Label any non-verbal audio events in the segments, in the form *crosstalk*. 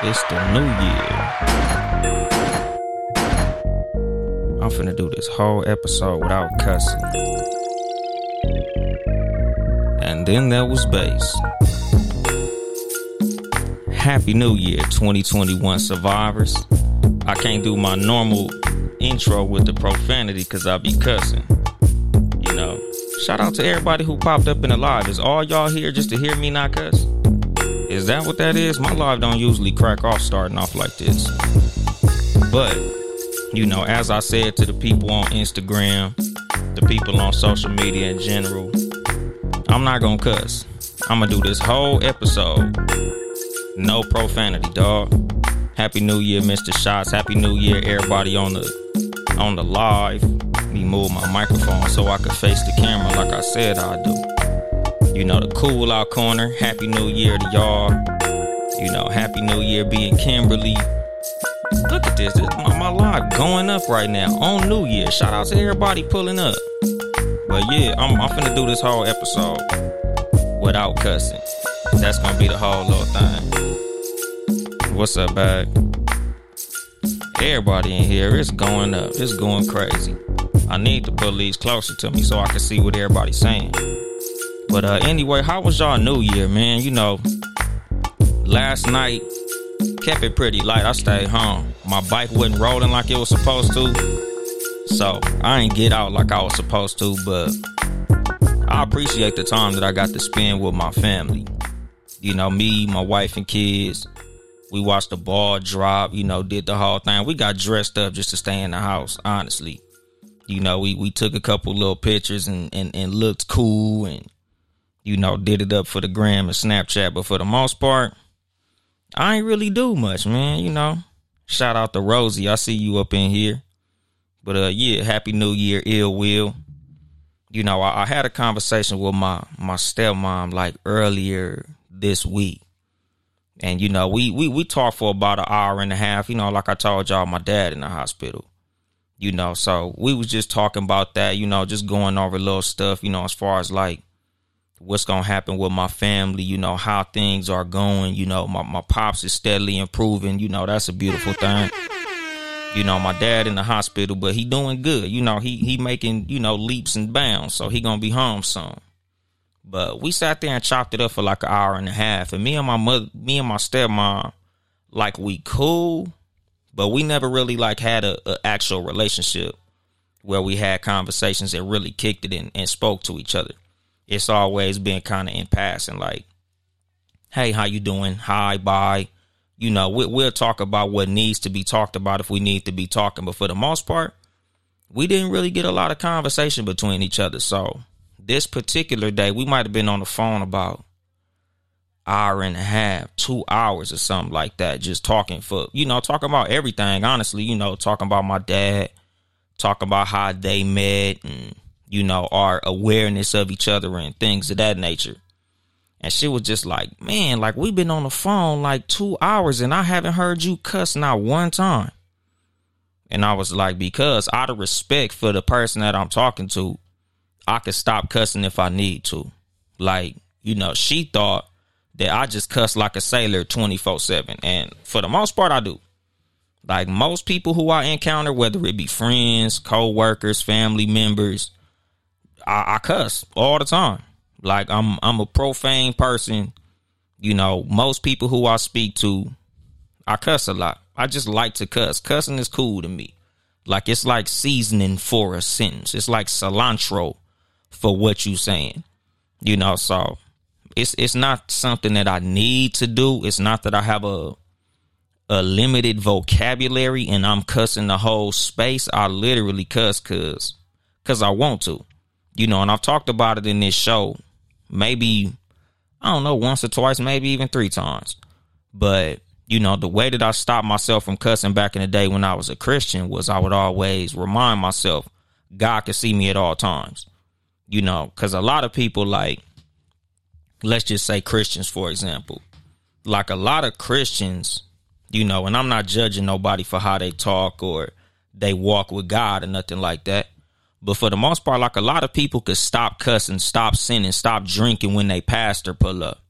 It's the new year. I'm finna do this whole episode without cussing. And then there was bass. Happy New Year, 2021 survivors. I can't do my normal intro with the profanity because I be cussing. You know, shout out to everybody who popped up in the live. Is all y'all here just to hear me not cuss? Is that what that is? My live don't usually crack off starting off like this. But, you know, as I said to the people on Instagram, the people on social media in general, I'm not gonna cuss. I'm gonna do this whole episode. No profanity, dog. Happy New Year, Mr. Shots. Happy New Year, everybody on the on the live. Me move my microphone so I can face the camera like I said I'd do. You know, the cool out corner. Happy New Year to y'all. You know, Happy New Year being Kimberly. Look at this. this my, my live going up right now on New Year. Shout out to everybody pulling up. But yeah, I'm, I'm finna do this whole episode without cussing. That's gonna be the whole little thing. What's up, bag? Everybody in here is going up. It's going crazy. I need the police closer to me so I can see what everybody's saying. But uh anyway, how was y'all New Year, man? You know, last night kept it pretty light. I stayed home. My bike wasn't rolling like it was supposed to. So I ain't get out like I was supposed to, but I appreciate the time that I got to spend with my family. You know, me, my wife and kids. We watched the ball drop, you know, did the whole thing. We got dressed up just to stay in the house, honestly. You know, we, we took a couple little pictures and, and, and looked cool and, you know, did it up for the gram and Snapchat. But for the most part, I ain't really do much, man. You know, shout out to Rosie. I see you up in here. But uh, yeah, happy New Year, ill will. You know, I, I had a conversation with my my stepmom like earlier this week, and you know, we we we talked for about an hour and a half. You know, like I told y'all, my dad in the hospital. You know, so we was just talking about that. You know, just going over little stuff. You know, as far as like what's gonna happen with my family, you know, how things are going, you know, my, my pops is steadily improving, you know, that's a beautiful thing. You know, my dad in the hospital, but he doing good. You know, he he making, you know, leaps and bounds, so he gonna be home soon. But we sat there and chopped it up for like an hour and a half. And me and my mother me and my stepmom, like we cool, but we never really like had a, a actual relationship where we had conversations that really kicked it in and spoke to each other. It's always been kind of in passing like hey how you doing? Hi bye. You know we, we'll talk about what needs to be talked about if we need to be talking. But for the most part we didn't really get a lot of conversation between each other. So this particular day we might have been on the phone about hour and a half two hours or something like that just talking for you know talking about everything honestly you know talking about my dad talking about how they met and you know, our awareness of each other and things of that nature. And she was just like, man, like we've been on the phone like two hours and I haven't heard you cuss not one time. And I was like, because out of respect for the person that I'm talking to, I could stop cussing if I need to. Like, you know, she thought that I just cuss like a sailor 24 7. And for the most part, I do. Like most people who I encounter, whether it be friends, co workers, family members, I, I cuss all the time. Like I'm I'm a profane person. You know, most people who I speak to, I cuss a lot. I just like to cuss. Cussing is cool to me. Like it's like seasoning for a sentence. It's like cilantro for what you saying. You know, so it's it's not something that I need to do. It's not that I have a a limited vocabulary and I'm cussing the whole space. I literally cuss cause because I want to. You know, and I've talked about it in this show maybe, I don't know, once or twice, maybe even three times. But, you know, the way that I stopped myself from cussing back in the day when I was a Christian was I would always remind myself God can see me at all times. You know, because a lot of people, like, let's just say Christians, for example, like a lot of Christians, you know, and I'm not judging nobody for how they talk or they walk with God or nothing like that. But for the most part, like a lot of people could stop cussing, stop sinning, stop drinking when they pastor pull up.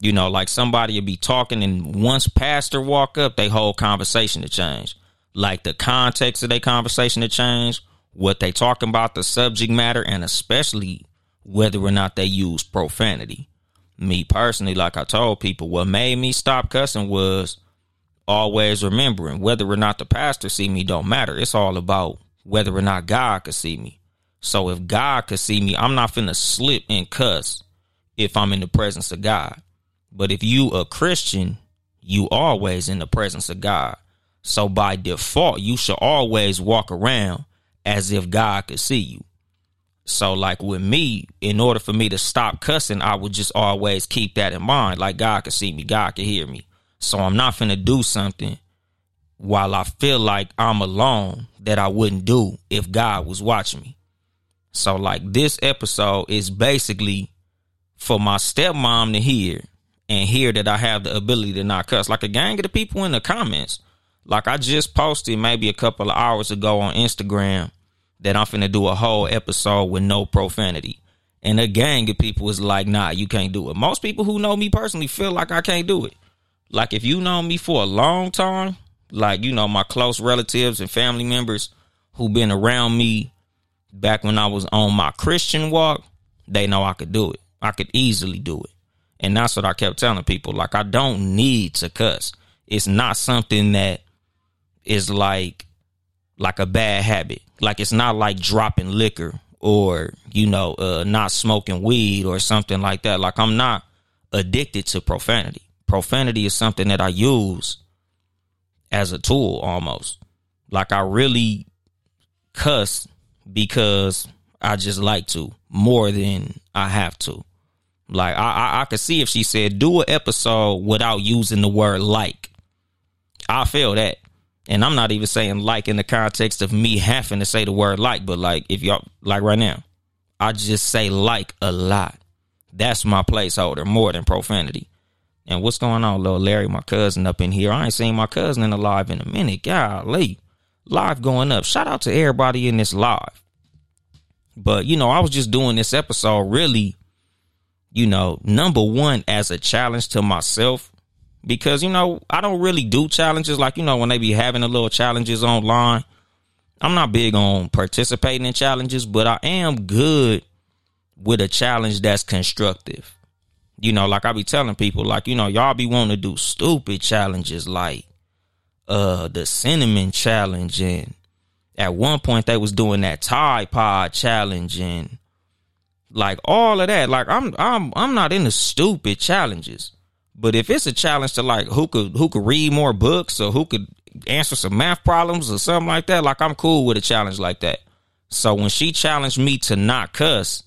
You know, like somebody would be talking and once pastor walk up, they whole conversation to change. Like the context of their conversation to change, what they talking about, the subject matter, and especially whether or not they use profanity. Me personally, like I told people, what made me stop cussing was always remembering whether or not the pastor see me don't matter. It's all about whether or not God could see me. So if God could see me, I'm not finna slip and cuss if I'm in the presence of God. But if you a Christian, you always in the presence of God. So by default, you should always walk around as if God could see you. So like with me, in order for me to stop cussing, I would just always keep that in mind. Like God could see me, God could hear me. So I'm not finna do something while I feel like I'm alone that I wouldn't do if God was watching me. So like this episode is basically for my stepmom to hear and hear that I have the ability to not cuss. Like a gang of the people in the comments. Like I just posted maybe a couple of hours ago on Instagram that I'm finna do a whole episode with no profanity. And a gang of people is like, nah, you can't do it. Most people who know me personally feel like I can't do it. Like if you know me for a long time, like you know my close relatives and family members who been around me back when I was on my Christian walk, they know I could do it. I could easily do it. And that's what I kept telling people. Like I don't need to cuss. It's not something that is like like a bad habit. Like it's not like dropping liquor or, you know, uh not smoking weed or something like that. Like I'm not addicted to profanity. Profanity is something that I use as a tool almost. Like I really cuss because I just like to more than I have to. Like I, I, I could see if she said do an episode without using the word like. I feel that. And I'm not even saying like in the context of me having to say the word like, but like if y'all like right now, I just say like a lot. That's my placeholder more than profanity. And what's going on, little Larry, my cousin up in here? I ain't seen my cousin in a live in a minute. Golly. Live going up. Shout out to everybody in this live. But, you know, I was just doing this episode really, you know, number one as a challenge to myself. Because, you know, I don't really do challenges like, you know, when they be having a little challenges online. I'm not big on participating in challenges, but I am good with a challenge that's constructive you know, like I be telling people, like, you know, y'all be wanting to do stupid challenges like uh the cinnamon challenge and at one point they was doing that Tide Pod challenge and like all of that. Like I'm I'm I'm not into stupid challenges. But if it's a challenge to like who could who could read more books or who could answer some math problems or something like that, like I'm cool with a challenge like that. So when she challenged me to not cuss,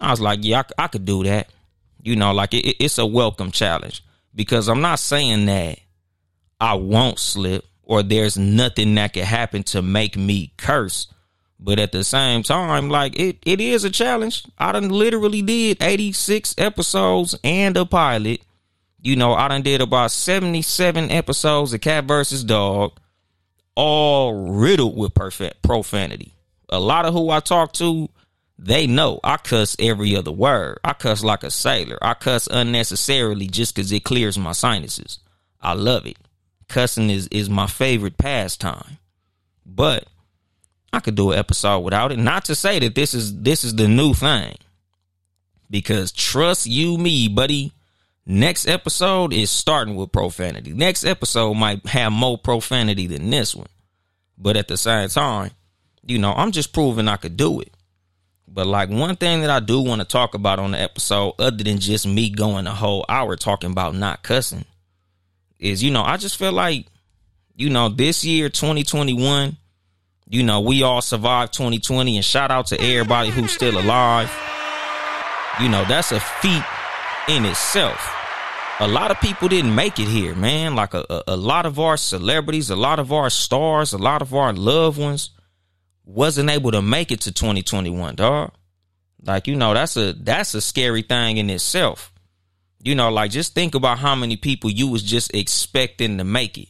I was like, yeah, I, I could do that. You know, like it, it's a welcome challenge because I'm not saying that I won't slip or there's nothing that could happen to make me curse. But at the same time, like it, it is a challenge. I done literally did 86 episodes and a pilot. You know, I done did about 77 episodes of Cat versus Dog, all riddled with perfect profanity. A lot of who I talk to they know I cuss every other word. I cuss like a sailor. I cuss unnecessarily just because it clears my sinuses. I love it. Cussing is, is my favorite pastime. But I could do an episode without it. Not to say that this is this is the new thing. Because trust you me, buddy, next episode is starting with profanity. Next episode might have more profanity than this one. But at the same time, you know, I'm just proving I could do it. But like one thing that I do want to talk about on the episode, other than just me going a whole hour talking about not cussing, is you know, I just feel like, you know, this year, 2021, You know, we all survived 2020 and shout out to everybody who's still alive. You know, that's a feat in itself. A lot of people didn't make it here, man. Like a, a, a lot of our celebrities, a lot of our stars, a lot of our loved ones wasn't able to make it to 2021, dog. Like, you know, that's a that's a scary thing in itself. You know, like just think about how many people you was just expecting to make it.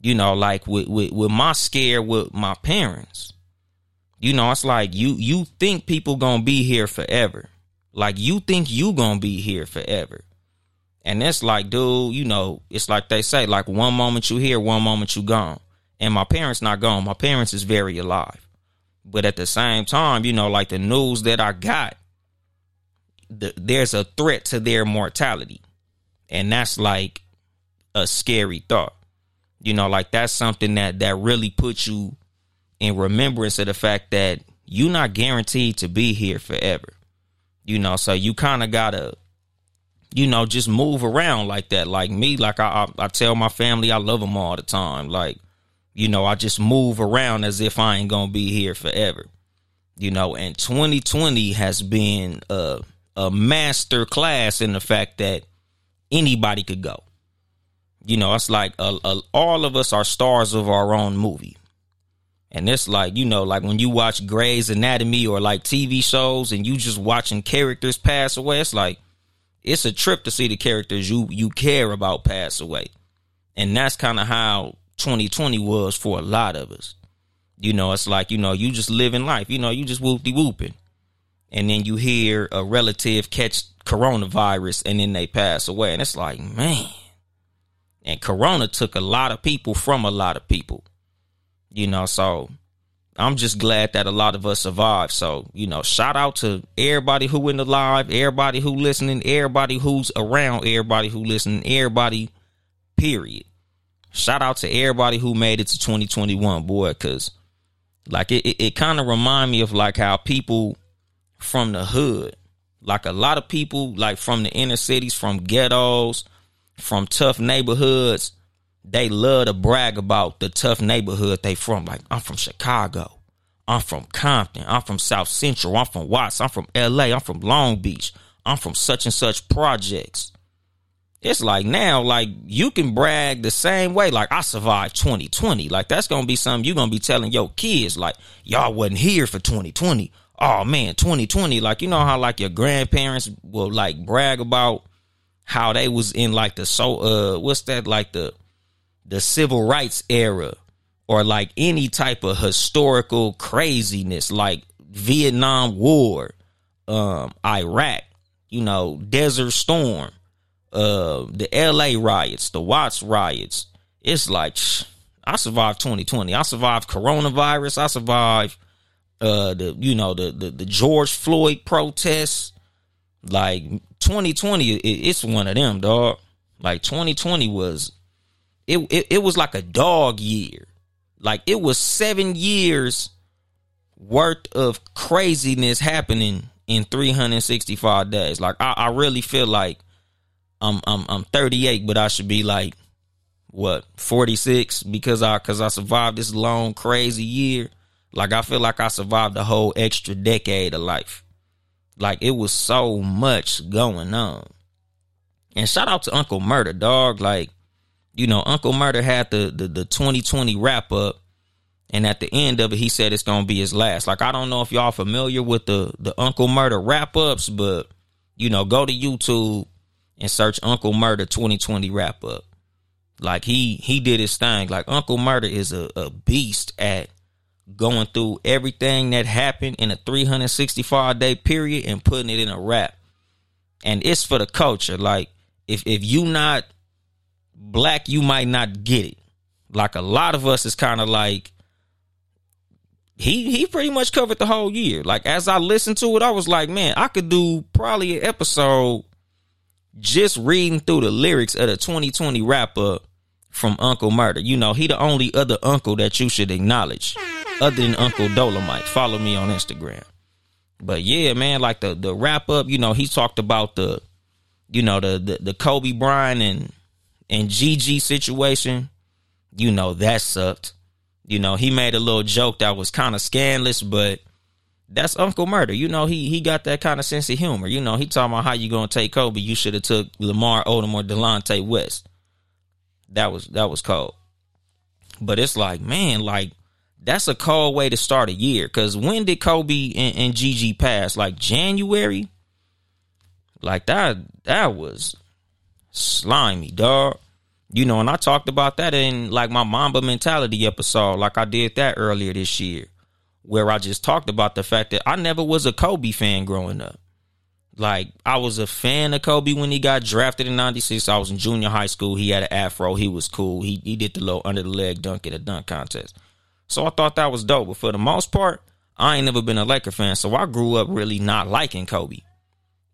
You know, like with with, with my scare with my parents. You know, it's like you you think people gonna be here forever. Like you think you gonna be here forever. And it's like, dude, you know, it's like they say, like one moment you here, one moment you gone. And my parents not gone. My parents is very alive. But at the same time, you know, like the news that I got, the, there's a threat to their mortality. And that's like a scary thought. You know, like that's something that that really puts you in remembrance of the fact that you're not guaranteed to be here forever. You know, so you kind of gotta, you know, just move around like that. Like me, like I, I, I tell my family I love them all the time. Like, you know, I just move around as if I ain't gonna be here forever. You know, and 2020 has been a a master class in the fact that anybody could go. You know, it's like a, a, all of us are stars of our own movie. And it's like, you know, like when you watch Grey's Anatomy or like TV shows and you just watching characters pass away, it's like it's a trip to see the characters you you care about pass away. And that's kind of how 2020 was for a lot of us. You know, it's like, you know, you just living life. You know, you just whoopty whooping. And then you hear a relative catch coronavirus and then they pass away. And it's like, man. And corona took a lot of people from a lot of people. You know, so I'm just glad that a lot of us survived. So, you know, shout out to everybody who went alive, everybody who listening, everybody who's around, everybody who listening, everybody, period. Shout out to everybody who made it to 2021, boy, because like it, it, it kind of remind me of like how people from the hood, like a lot of people like from the inner cities, from ghettos, from tough neighborhoods, they love to brag about the tough neighborhood they from. Like, I'm from Chicago. I'm from Compton. I'm from South Central. I'm from Watts. I'm from LA. I'm from Long Beach. I'm from such and such projects. It's like now, like you can brag the same way. Like I survived 2020. Like that's gonna be something you're gonna be telling your kids. Like y'all wasn't here for 2020. Oh man, 2020. Like you know how like your grandparents will like brag about how they was in like the so uh what's that like the the civil rights era or like any type of historical craziness like Vietnam War, um, Iraq, you know, Desert Storm, uh, the LA riots, the Watts riots. It's like I survived 2020. I survived coronavirus. I survived uh the you know the the, the George Floyd protests. Like 2020, it, it's one of them, dog. Like 2020 was it, it it was like a dog year. Like it was seven years worth of craziness happening in 365 days. Like I, I really feel like I'm I'm I'm 38, but I should be like what 46 because I because I survived this long crazy year. Like I feel like I survived the whole extra decade of life. Like it was so much going on. And shout out to Uncle Murda, dog. Like you know, Uncle Murda had the, the, the 2020 wrap up. And at the end of it, he said it's gonna be his last. Like I don't know if y'all familiar with the the Uncle Murda wrap ups, but you know, go to YouTube and search Uncle Murda 2020 wrap up. Like he he did his thing. Like Uncle Murda is a, a beast at going through everything that happened in a 365 day period and putting it in a rap. And it's for the culture. Like if if you not black, you might not get it. Like a lot of us is kind of like he he pretty much covered the whole year. Like as I listened to it, I was like, man, I could do probably an episode just reading through the lyrics of the 2020 wrap up from Uncle Murda. You know, he the only other uncle that you should acknowledge other than Uncle Dolemite. Follow me on Instagram. But yeah, man, like the the wrap up, you know, he talked about the you know, the the, the Kobe Bryant and and Gigi situation, you know, that sucked. You know, he made a little joke that was kind of scandalous, but that's Uncle Murda. You know, he he got that kind of sense of humor. You know, he talking about how you gonna take Kobe. You should have took Lamar Odom or Delonte West. That was that was cold. But it's like, man, like that's a cold way to start a year. Cause when did Kobe and, and Gigi pass? Like January? Like that that was slimy, dog. You know, and I talked about that in like my Mamba mentality episode, like I did that earlier this year where I just talked about the fact that I never was a Kobe fan growing up. Like I was a fan of Kobe when he got drafted in '96. I was in junior high school. He had an afro. He was cool. He he did the little under the leg dunk in a dunk contest. So I thought that was dope. But for the most part, I ain't never been a Laker fan. So I grew up really not liking Kobe.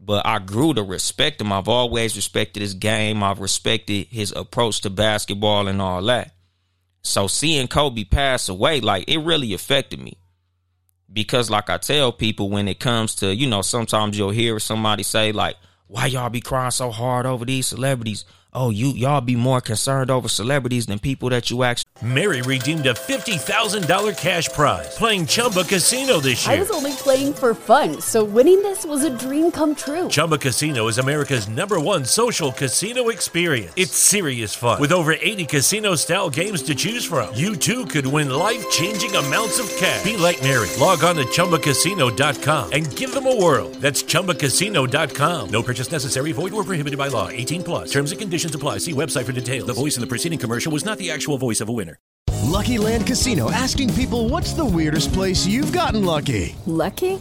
But I grew to respect him. I've always respected his game. I've respected his approach to basketball and all that. So seeing Kobe pass away, like it really affected me because like I tell people when it comes to, you know, sometimes you'll hear somebody say like, why y'all be crying so hard over these celebrities? Oh, you y'all be more concerned over celebrities than people that you actually. Mary redeemed a fifty thousand dollar cash prize playing Chumba Casino this year. I was only playing for fun, so winning this was a dream come true. Chumba Casino is America's number one social casino experience. It's serious fun with over eighty casino-style games to choose from. You too could win life-changing amounts of cash. Be like Mary. Log on to ChumbaCasino.com and give them a whirl. That's ChumbaCasino.com. No purchase necessary. Void where prohibited by law. 18 plus. Terms and conditions Conditions apply. See website for details. The voice in the preceding commercial was not the actual voice of a winner. Lucky Land Casino asking people what's the weirdest place you've gotten lucky? Lucky?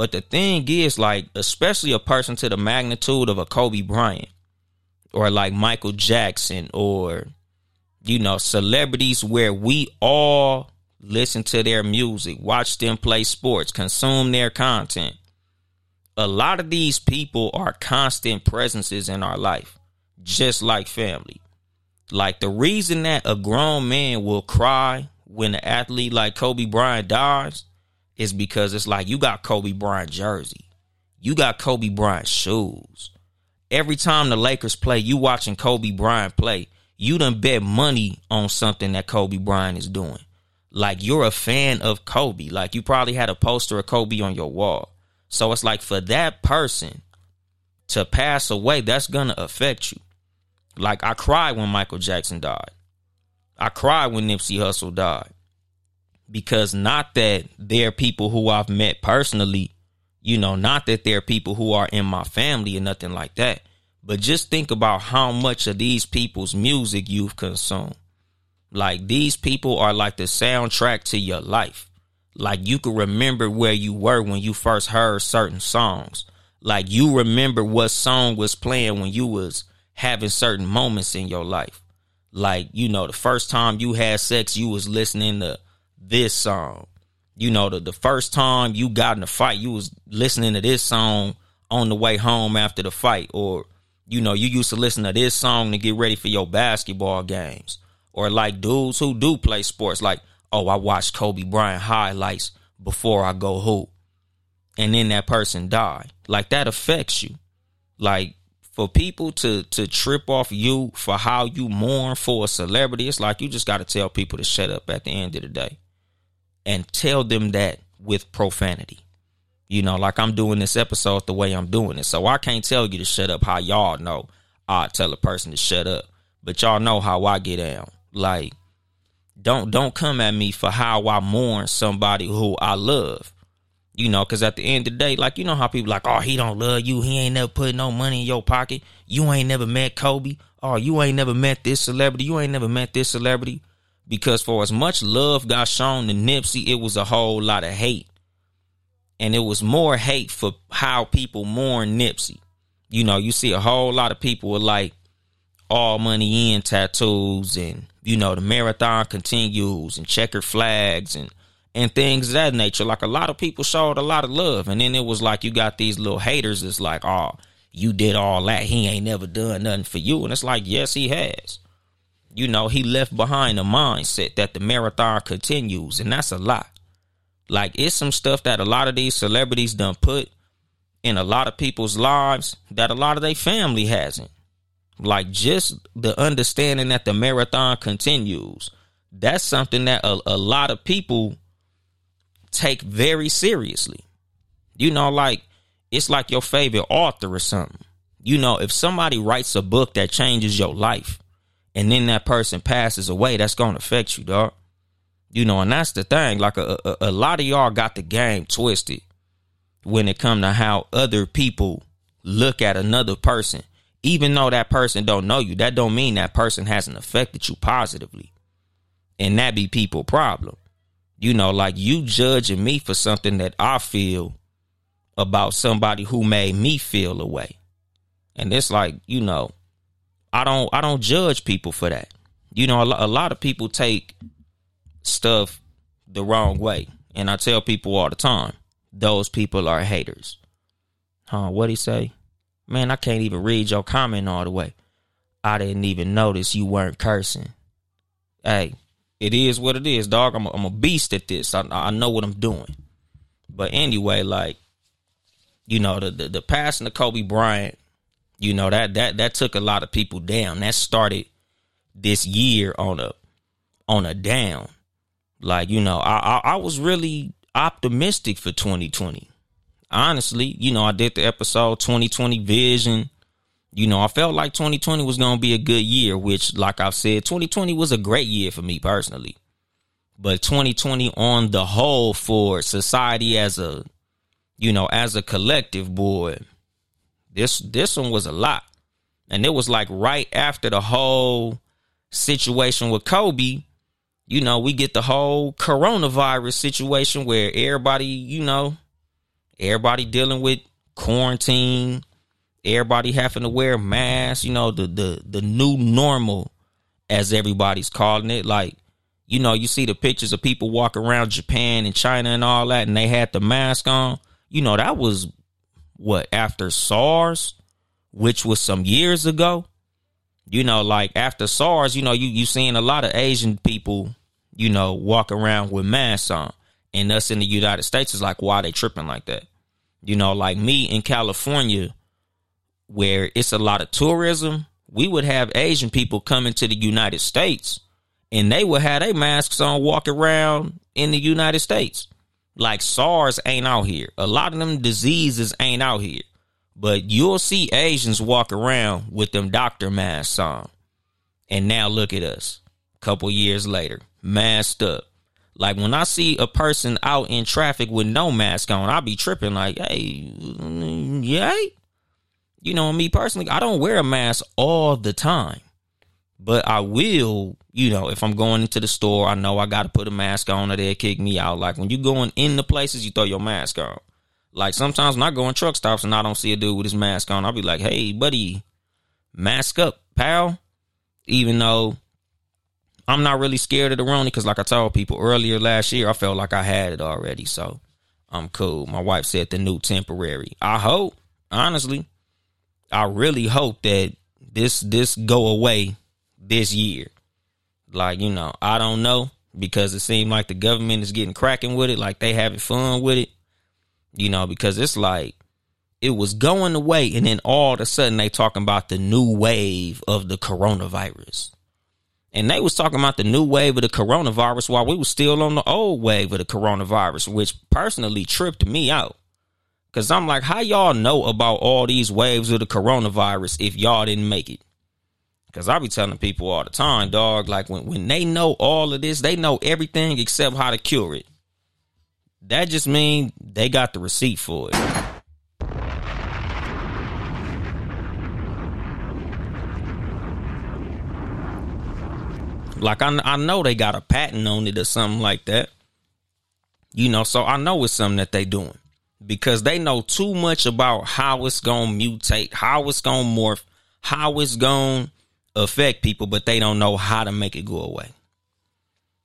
But the thing is, like, especially a person to the magnitude of a Kobe Bryant or like Michael Jackson or you know celebrities where we all listen to their music, watch them play sports, consume their content. A lot of these people are constant presences in our life, just like family. Like the reason that a grown man will cry when an athlete like Kobe Bryant dies is because it's like you got Kobe Bryant jersey. You got Kobe Bryant shoes every time the Lakers play, you watching Kobe Bryant play, you done bet money on something that Kobe Bryant is doing. Like you're a fan of Kobe. Like you probably had a poster of Kobe on your wall. So it's like for that person to pass away, that's gonna affect you. Like I cried when Michael Jackson died. I cried when Nipsey Hussle died. Because not that they're people who I've met personally you know, not that they're people who are in my family or nothing like that, but just think about how much of these people's music you've consumed. Like these people are like the soundtrack to your life. Like you can remember where you were when you first heard certain songs. Like you remember what song was playing when you was having certain moments in your life. Like, you know, the first time you had sex, you was listening to this song you know, the, the first time you got in a fight, you was listening to this song on the way home after the fight, or you know, you used to listen to this song to get ready for your basketball games, or like dudes who do play sports, like, oh, I watched Kobe Bryant highlights before I go hoop, and then that person die. Like that affects you. Like for people to to trip off you for how you mourn for a celebrity, it's like you just got to tell people to shut up at the end of the day and tell them that with profanity. You know, like I'm doing this episode the way I'm doing it. So I can't tell you to shut up how y'all know I tell a person to shut up. But y'all know how I get down. Like, don't don't come at me for how I mourn somebody who I love. You know, because at the end of the day, like you know how people like, oh, he don't love you. He ain't never put no money in your pocket. You ain't never met Kobe. Oh, you ain't never met this celebrity. You ain't never met this celebrity because for as much love got shown to Nipsey, it was a whole lot of hate. And it was more hate for how people mourn Nipsey. You know, you see a whole lot of people with like all money in tattoos and, you know, the marathon continues and checkered flags and and things of that nature. Like a lot of people showed a lot of love, and then it was like you got these little haters. It's like, oh, you did all that. He ain't never done nothing for you, and it's like, yes, he has. You know, he left behind a mindset that the marathon continues, and that's a lot. Like it's some stuff that a lot of these celebrities done put in a lot of people's lives that a lot of their family hasn't. Like just the understanding that the marathon continues. That's something that a, a lot of people take very seriously. You know, like it's like your favorite author or something. You know, if somebody writes a book that changes your life and then that person passes away, that's going to affect you, dog. You know, and that's the thing. Like a, a, a lot of y'all got the game twisted when it come to how other people look at another person. Even though that person don't know you, that don't mean that person hasn't affected you positively. And that be people problem. You know, like you judging me for something that I feel about somebody who made me feel a way. And it's like, you know, I don't I don't judge people for that. You know, a, a lot of people take stuff the wrong way. And I tell people all the time, those people are haters. Huh, what he say? Man, I can't even read your comment all the way. I didn't even notice you weren't cursing. Hey, it is what it is, dog. I'm a, I'm a beast at this. I, I know what I'm doing. But anyway, like, you know, the, the, the passing of Kobe Bryant, you know, that, that, that took a lot of people down. That started this year on a, on a down. Like, you know, I, I, I was really optimistic for 2020. Honestly, you know, I did the episode 2020 vision you know, I felt like 2020 was going to be a good year, which, like I've said, 2020 was a great year for me personally. But 2020 on the whole for society as a, you know, as a collective, boy, this this one was a lot. And it was like right after the whole situation with Kobe, you know, we get the whole coronavirus situation where everybody, you know, everybody dealing with quarantine, everybody having to wear masks, you know, the the the new normal as everybody's calling it. Like, you know, you see the pictures of people walking around Japan and China and all that, and they had the mask on. You know, that was what after SARS, which was some years ago. You know, like after SARS, you know, you you seeing a lot of Asian people, you know, walk around with masks on. And us in the United States is like, why they tripping like that? You know, like me in California, where it's a lot of tourism, we would have Asian people coming to the United States and they would have their masks on walk around in the United States. Like SARS ain't out here. A lot of them diseases ain't out here. But you'll see Asians walk around with them doctor masks on. And now look at us. Couple years later, masked up. Like when I see a person out in traffic with no mask on, I'll be tripping like, hey, yeah, you know, me personally, I don't wear a mask all the time, but I will, you know, if I'm going into the store, I know I got to put a mask on or they'll kick me out. Like when you're going in the places, you throw your mask on. Like sometimes when I go in truck stops and I don't see a dude with his mask on, I'll be like, hey, buddy, mask up, pal. Even though I'm not really scared of the Rona because, like I told people earlier last year, I felt like I had it already. So I'm cool. My wife said the new temporary. I hope, honestly, I really hope that this this go away this year. Like, you know, I don't know because it seemed like the government is getting cracking with it, like they having fun with it. You know, because it's like it was going away and then all of a sudden they talking about the new wave of the coronavirus. And they was talking about the new wave of the coronavirus while we was still on the old wave of the coronavirus, which personally tripped me out. Cause I'm like, how y'all know about all these waves of the coronavirus if y'all didn't make it? Cause I be telling people all the time, dog, like when, when they know all of this, they know everything except how to cure it. That just means they got the receipt for it. Like I, I know they got a patent on it or something like that. You know, so I know it's something that they doing because they know too much about how it's to mutate, how it's to morph, how it's to affect people, but they don't know how to make it go away.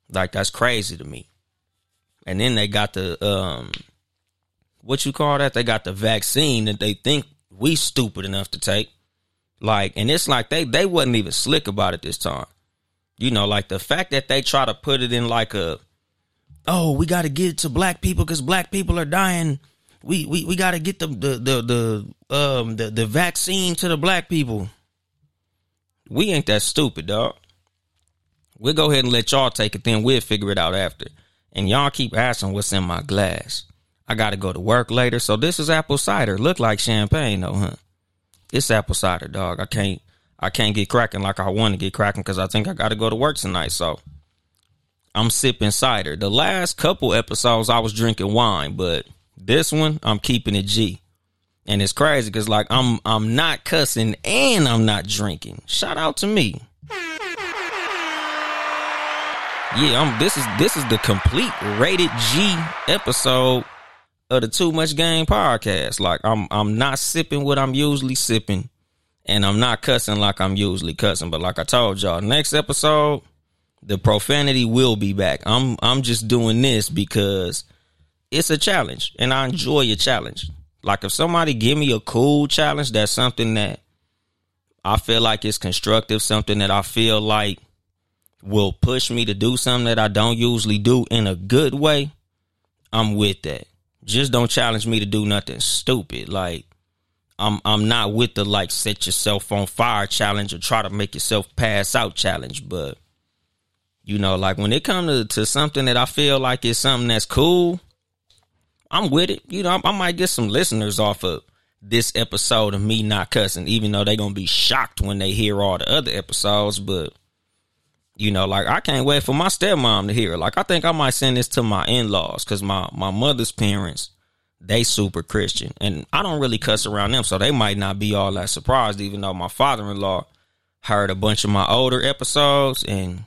Like that's crazy to me. and then they got the um, what you call that? They got the vaccine that they think we stupid enough to take. Like, and it's like they they wasn't even slick about it this time. You know, like the fact that they try to put it in like a, oh, we got to get it to black people because black people are dying. We we we got to get the the the the um the the vaccine to the black people. We ain't that stupid, dog. We'll go ahead and let y'all take it, then we'll figure it out after. And y'all keep asking what's in my glass. I gotta go to work later, so this is apple cider. Look like champagne though, huh? It's apple cider, dog. I can't I can't get cracking like I want to get cracking because I think I gotta go to work tonight. So I'm sipping cider. The last couple episodes I was drinking wine, but this one I'm keeping it G. And it's crazy because like I'm I'm not cussing and I'm not drinking. Shout out to me. Yeah, I'm this is this is the complete rated G episode of the Too Much Game podcast. Like I'm I'm not sipping what I'm usually sipping, and I'm not cussing like I'm usually cussing. But like I told y'all, next episode, the profanity will be back. I'm I'm just doing this because it's a challenge, and I enjoy a challenge. Like if somebody give me a cool challenge, that's something that I feel like is constructive, something that I feel like will push me to do something that I don't usually do in a good way, I'm with that. Just don't challenge me to do nothing stupid. Like I'm I'm not with the like set yourself on fire challenge or try to make yourself pass out challenge, but you know, like when it comes to, to something that I feel like is something that's cool, I'm with it. You know, I, I might get some listeners off of this episode of me not cussing, even though they're gonna be shocked when they hear all the other episodes, but you know, like I can't wait for my stepmom to hear it. Like I think I might send this to my in laws because my my mother's parents, they super Christian, and I don't really cuss around them, so they might not be all that surprised. Even though my father in law heard a bunch of my older episodes, and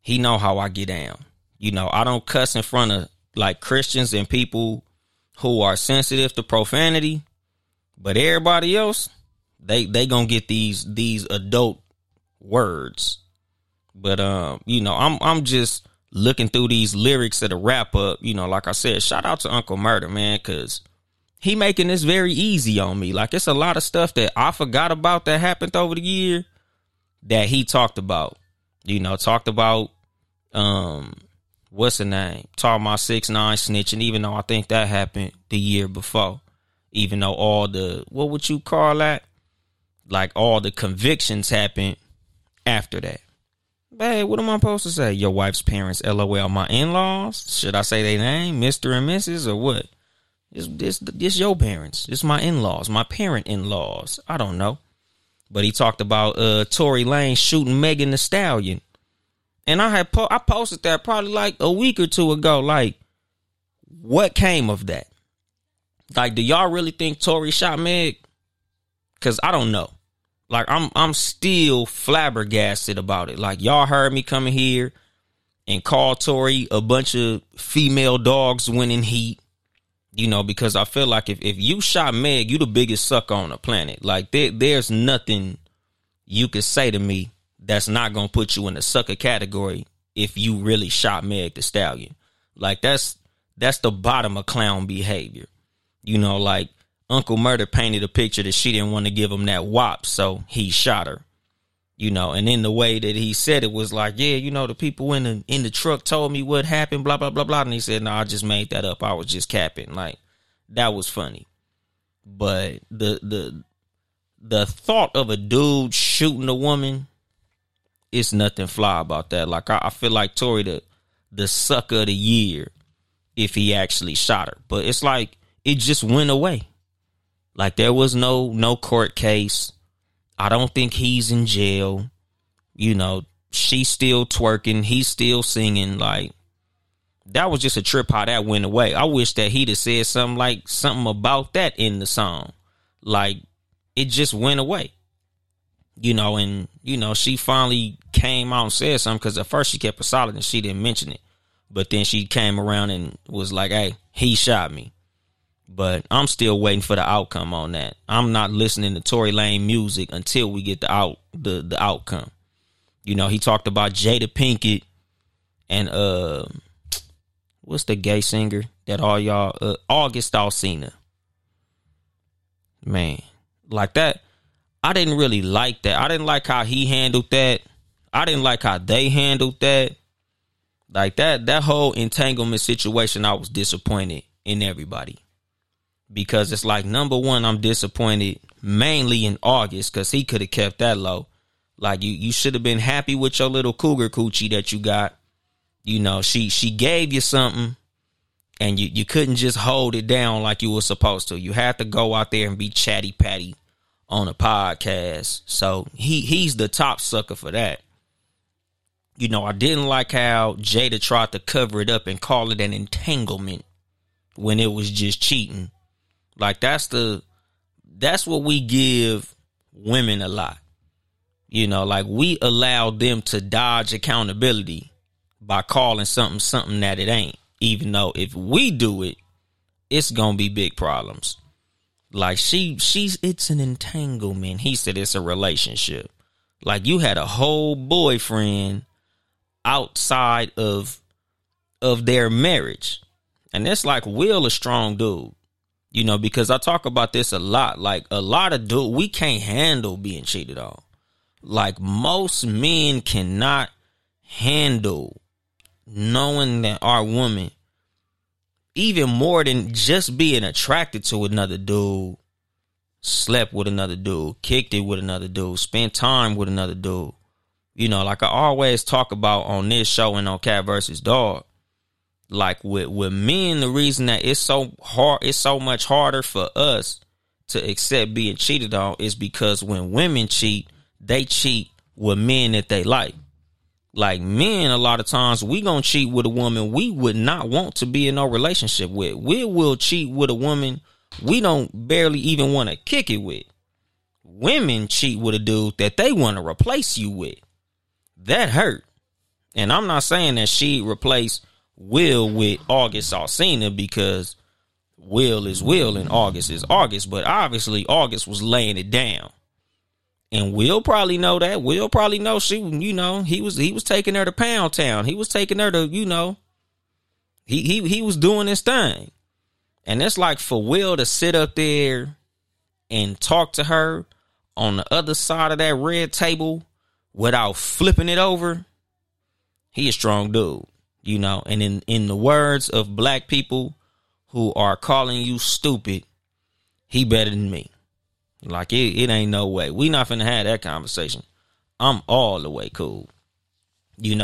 he know how I get down. You know, I don't cuss in front of like Christians and people who are sensitive to profanity, but everybody else, they they gonna get these these adult words but um, you know, I'm I'm just looking through these lyrics of the wrap up. You know, like I said, shout out to Uncle Murda, man, because he making this very easy on me. Like it's a lot of stuff that I forgot about that happened over the year that he talked about. You know, talked about um what's the name? Talking about six nine snitching, even though I think that happened the year before. Even though all the what would you call that? Like all the convictions happened after that. Hey, what am I supposed to say? Your wife's parents, lol. My in laws? Should I say their name, Mr. and Mrs. or what? It's this this your parents. It's my in laws, my parent in laws. I don't know. But he talked about uh Tory Lane shooting Megan Thee Stallion. And I had po- I posted that probably like a week or two ago. Like, what came of that? Like, do y'all really think Tory shot Meg? Cause I don't know. Like I'm I'm still flabbergasted about it. Like y'all heard me coming here and call Tory a bunch of female dogs winning heat. You know, because I feel like if, if you shot Meg, you the biggest sucker on the planet. Like there, there's nothing you could say to me that's not gonna put you in the sucker category if you really shot Meg Thee Stallion. Like that's that's the bottom of clown behavior. You know, like Uncle Murda painted a picture that she didn't want to give him that wop, so he shot her. You know, and in the way that he said it was like, yeah, you know, the people in the in the truck told me what happened, blah blah blah blah, and he said, no, I just made that up. I was just capping. Like that was funny, but the the the thought of a dude shooting a woman, it's nothing fly about that. Like I, I feel like Tory the the sucker of the year if he actually shot her, but it's like it just went away. Like there was no no court case. I don't think he's in jail. You know, she's still twerking, he's still singing. Like that was just a trip how that went away. I wish that he'd have said something like something about that in the song. Like it just went away. You know, and you know, she finally came out and said something because at first she kept it solid and she didn't mention it. But then she came around and was like, Hey, he shot me. But I'm still waiting for the outcome on that. I'm not listening to Tory Lane music until we get the out the the outcome. You know, he talked about Jada Pinkett and uh what's the gay singer that all y'all uh, August Alsina. Man, like that. I didn't really like that. I didn't like how he handled that. I didn't like how they handled that. Like that that whole entanglement situation, I was disappointed in everybody. Because it's like number one, I'm disappointed mainly in August because he could have kept that low. Like you, you should have been happy with your little cougar coochie that you got. You know, she she gave you something, and you you couldn't just hold it down like you were supposed to. You had to go out there and be chatty patty on a podcast. So he he's the top sucker for that. You know, I didn't like how Jada tried to cover it up and call it an entanglement when it was just cheating. Like that's the that's what we give women a lot. You know, like we allow them to dodge accountability by calling something something that it ain't. Even though if we do it, it's gonna be big problems. Like she she's it's an entanglement. He said it's a relationship. Like you had a whole boyfriend outside of of their marriage. And it's like Will a strong dude. You know, because I talk about this a lot. Like a lot of dude, we can't handle being cheated on. Like most men cannot handle knowing that our woman, even more than just being attracted to another dude, slept with another dude, kicked it with another dude, spent time with another dude. You know, like I always talk about on this show and on Cat versus Dog like with with men the reason that it's so hard it's so much harder for us to accept being cheated on is because when women cheat they cheat with men that they like. Like men a lot of times we gonna cheat with a woman we would not want to be in no relationship with. We will cheat with a woman we don't barely even want to kick it with. Women cheat with a dude that they want to replace you with that hurt and i'm not saying that she replaced Will with August Alsina because Will is Will and August is August, but obviously August was laying it down. And Will probably know that. Will probably know she, you know, he was he was taking her to Pound Town. He was taking her to, you know, he he he was doing his thing. And it's like for Will to sit up there and talk to her on the other side of that red table without flipping it over, he a strong dude you know? And in in the words of black people who are calling you stupid he better than me. Like it, it ain't no way. We not finna have that conversation. I'm all the way cool you know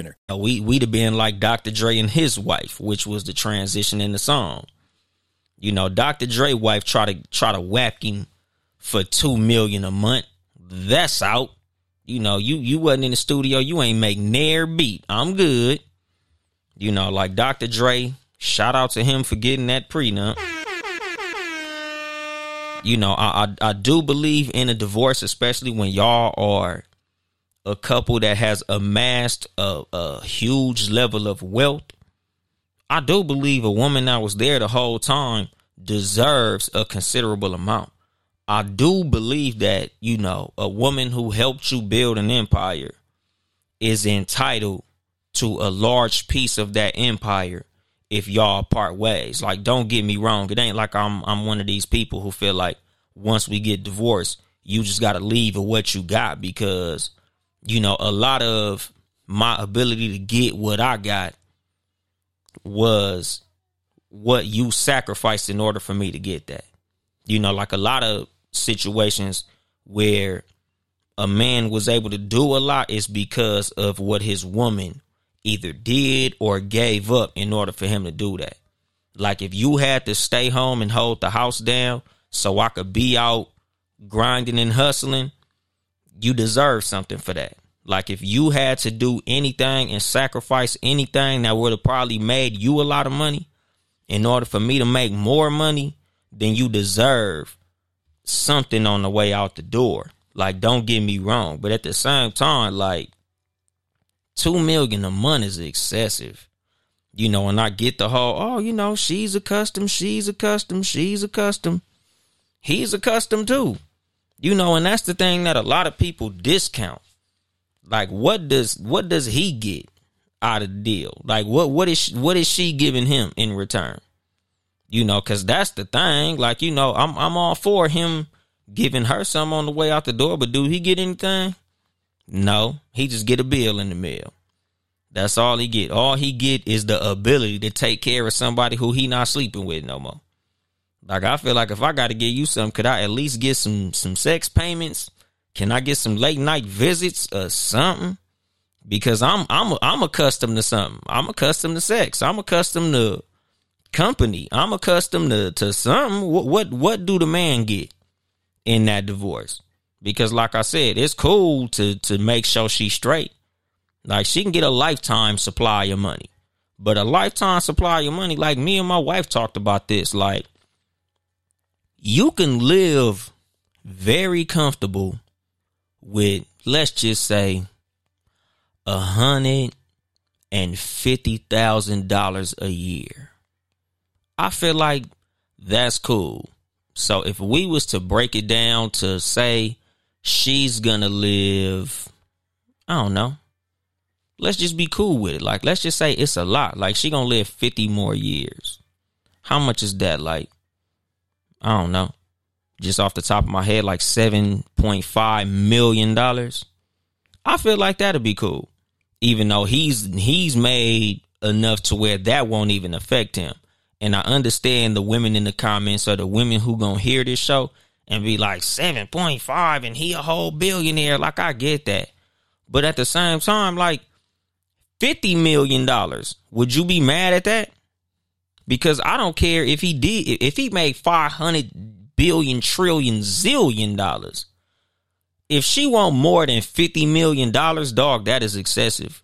We we'd have been like Dr. Dre and his wife, which was the transition in the song. You know, Dr. Dre wife try to try to whack him for two million a month. That's out. You know, you you wasn't in the studio, you ain't make near beat. I'm good. You know, like Dr. Dre, shout out to him for getting that prenup. You know, I, I I do believe in a divorce, especially when y'all are a couple that has amassed a, a huge level of wealth, I do believe a woman that was there the whole time deserves a considerable amount. I do believe that, you know, a woman who helped you build an empire is entitled to a large piece of that empire if y'all part ways. Like don't get me wrong, it ain't like I'm I'm one of these people who feel like once we get divorced, you just got to leave with what you got because you know, a lot of my ability to get what I got was what you sacrificed in order for me to get that. You know, like a lot of situations where a man was able to do a lot is because of what his woman either did or gave up in order for him to do that. Like if you had to stay home and hold the house down so I could be out grinding and hustling, you deserve something for that. Like if you had to do anything and sacrifice anything that would have probably made you a lot of money in order for me to make more money, then you deserve something on the way out the door. Like don't get me wrong, but at the same time like 2 million a month is excessive. You know, and I get the whole, oh, you know, she's accustomed, she's accustomed, she's accustomed. He's accustomed too. You know, and that's the thing that a lot of people discount. Like what does what does he get out of the deal? Like what what is she, what is she giving him in return? You know, cuz that's the thing. Like, you know, I'm I'm all for him giving her some on the way out the door, but do he get anything? No, he just get a bill in the mail. That's all he get. All he get is the ability to take care of somebody who he not sleeping with no more. Like I feel like if I got to give you something, could I at least get some some sex payments? Can I get some late night visits or something? Because I'm I'm I'm accustomed to something. I'm accustomed to sex. I'm accustomed to company. I'm accustomed to to something. What what what do the man get in that divorce? Because like I said, it's cool to to make sure she's straight. Like she can get a lifetime supply of money. But a lifetime supply of money, like me and my wife talked about this, like you can live very comfortable with let's just say a hundred and fifty thousand dollars a year. I feel like that's cool. So if we was to break it down to say she's gonna live, I don't know. Let's just be cool with it. Like, let's just say it's a lot. Like, she gonna live 50 more years. How much is that? Like, I don't know. Just off the top of my head, like $7.5 million. I feel like that'd be cool. Even though he's he's made enough to where that won't even affect him. And I understand the women in the comments or the women who gonna hear this show and be like 7.5 and he a whole billionaire. Like I get that. But at the same time, like 50 million dollars, would you be mad at that? Because I don't care if he did if he made 500 billion trillion zillion dollars. If she want more than 50 million dollars, dog, that is excessive.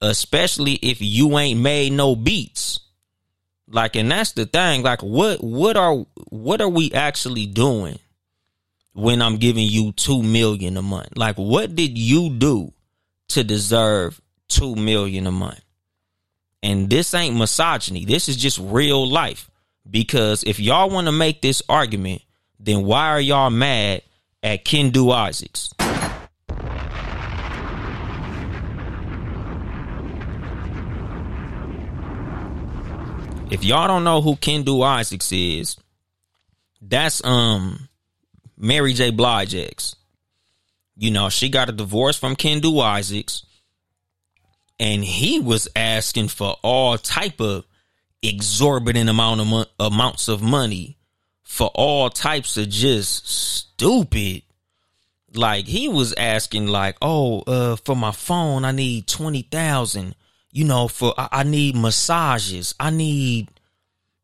Especially if you ain't made no beats. Like, and that's the thing. Like, what what are what are we actually doing when I'm giving you two million a month? Like, what did you do to deserve two million a month? And this ain't misogyny. This is just real life. Because if y'all want to make this argument, then why are y'all mad at Kendu Isaacs? If y'all don't know who Kendu Isaacs is, that's um Mary J. Blige. You know, she got a divorce from Kendu Isaacs, and he was asking for all type of exorbitant amount of mo- amounts of money for all types of just stupid. Like he was asking, like, oh, uh, for my phone, I need twenty thousand you know, for I, I need massages. I need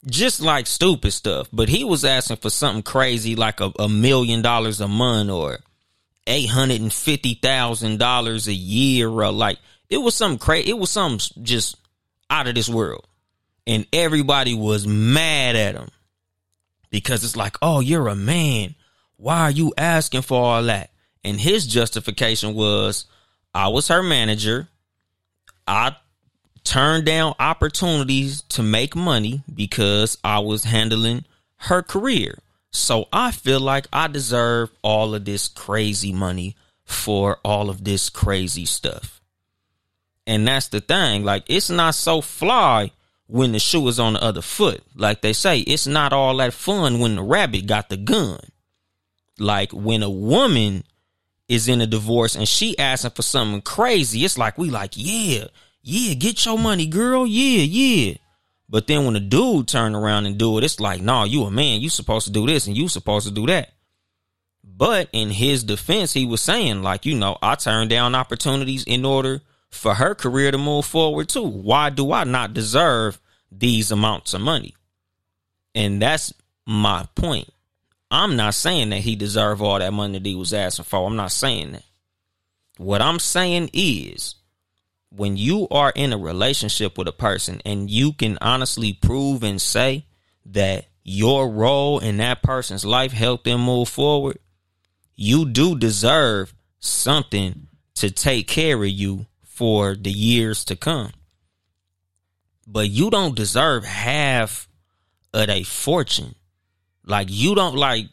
just like stupid stuff. But he was asking for something crazy like a, a million dollars a month or eight hundred and fifty thousand dollars a year or like it was something crazy. It was something just out of this world. And everybody was mad at him because it's like, oh, you're a man. Why are you asking for all that? And his justification was, I was her manager. I turned down opportunities to make money because I was handling her career. So I feel like I deserve all of this crazy money for all of this crazy stuff. And that's the thing. Like, it's not so fly when the shoe is on the other foot. Like they say, it's not all that fun when the rabbit got the gun. Like, when a woman is in a divorce and she asking for something crazy, it's like, we like, yeah, yeah, get your money, girl. Yeah, yeah. But then when a dude turn around and do it, it's like, nah, you a man. You supposed to do this and you supposed to do that. But in his defense, he was saying, like, you know, I turned down opportunities in order for her career to move forward too. Why do I not deserve these amounts of money? And that's my point. I'm not saying that he deserved all that money that he was asking for. I'm not saying that. What I'm saying is when you are in a relationship with a person and you can honestly prove and say that your role in that person's life helped them move forward, you do deserve something to take care of you for the years to come. But you don't deserve half of a fortune. Like you don't like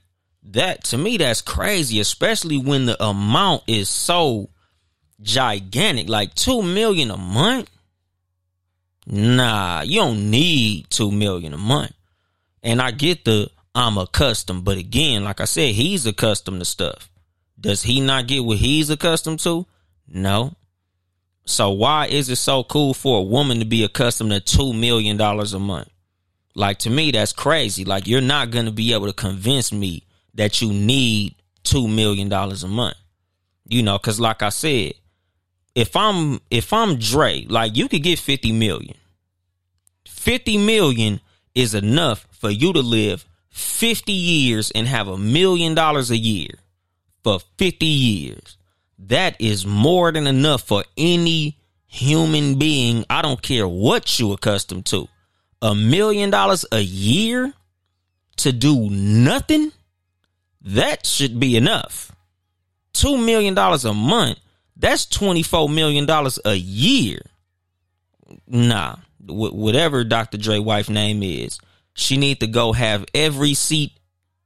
that to me that's crazy, especially when the amount is so gigantic. Like two million a month? Nah, you don't need two million a month. And I get the I'm accustomed, but again, like I said, he's accustomed to stuff. Does he not get what he's accustomed to? No. So why is it so cool for a woman to be accustomed to two million dollars a month? Like to me, that's crazy. Like you're not gonna be able to convince me that you need two million dollars a month. You know, cause like I said, if I'm if I'm Dre, like you could get 50 million. 50 million is enough for you to live 50 years and have a million dollars a year for 50 years. That is more than enough for any human being. I don't care what you accustomed to. A million dollars a year to do nothing? That should be enough. Two million dollars a month, that's $24 million a year. Nah, whatever Dr. Dre wife name is, she need to go have every seat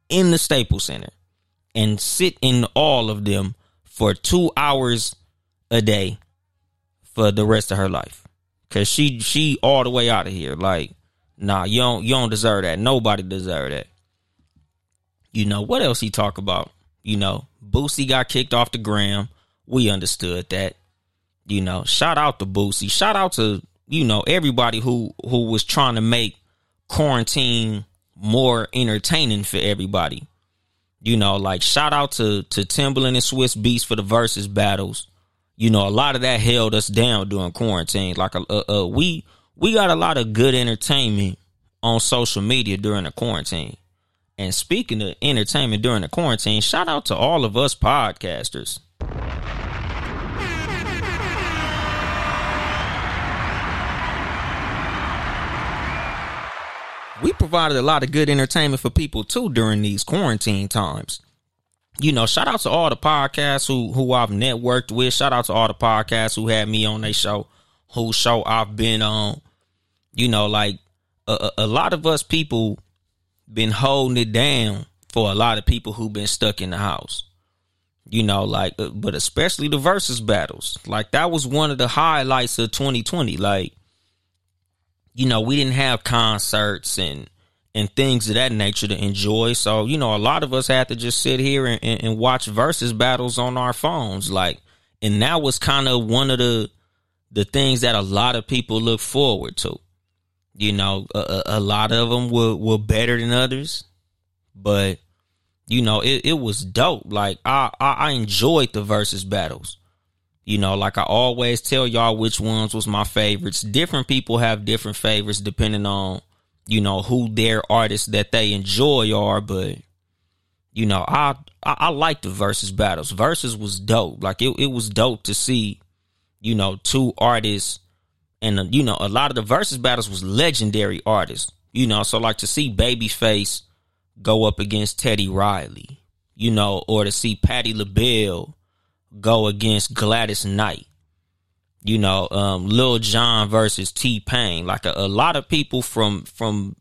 in the Staples Center and sit in all of them for two hours a day for the rest of her life. Cause she she all the way out of here. Like, nah, you don't you don't deserve that. Nobody deserve that. You know, what else he talk about? You know, Boosie got kicked off the gram. We understood that. You know, shout out to Boosie. Shout out to, you know, everybody who who was trying to make quarantine more entertaining for everybody. You know, like shout out to to Timbaland and Swizz Beatz for the versus battles. You know, a lot of that held us down during quarantine. Like, uh, uh, we we got a lot of good entertainment on social media during the quarantine. And speaking of entertainment during the quarantine, shout out to all of us podcasters. We provided a lot of good entertainment for people too during these quarantine times. You know, shout out to all the podcasts who who I've networked with. Shout out to all the podcasts who had me on their show, whose show I've been on. You know, like a, a lot of us people been holding it down for a lot of people who've been stuck in the house. You know, like, uh, but especially the versus battles. Like that was one of the highlights of 2020. Like you know, we didn't have concerts and and things of that nature to enjoy. So, you know, a lot of us had to just sit here and, and, and watch versus battles on our phones. Like, and that was kind of one of the the things that a lot of people look forward to. You know, a, a lot of them were, were better than others, but you know, it, it was dope. Like I, I, I enjoyed the versus battles. You know, like I always tell y'all which ones was my favorites. Different people have different favorites depending on, you know, who their artists that they enjoy are, but you know, I I, I like the versus battles. Versus was dope. Like it, it was dope to see, you know, two artists and uh, you know, a lot of the versus battles was legendary artists. You know, so like to see Babyface go up against Teddy Riley, you know, or to see Patti LaBelle go against Gladys Knight. You know, um, Lil Jon versus T Pain. Like a, a lot of people from from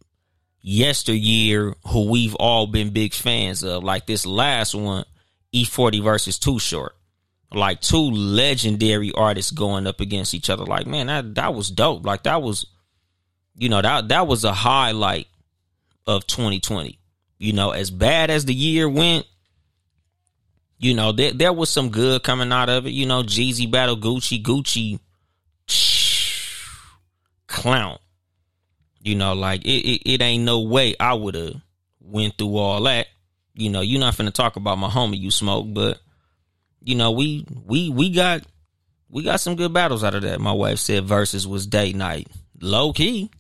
yesteryear who we've all been big fans of. Like this last one, E40 versus Too Short. Like two legendary artists going up against each other. Like, man, that that was dope. Like that was, you know, that that was a highlight of 2020. You know, as bad as the year went, you know, there, there was some good coming out of it. You know, Jeezy battle Gucci, Gucci *sniffs* clown. You know, like it, it, it ain't no way I would have went through all that. You know, you're not finna talk about my homie you smoke, but you know, we we we got we got some good battles out of that. My wife said versus was date night. Low key.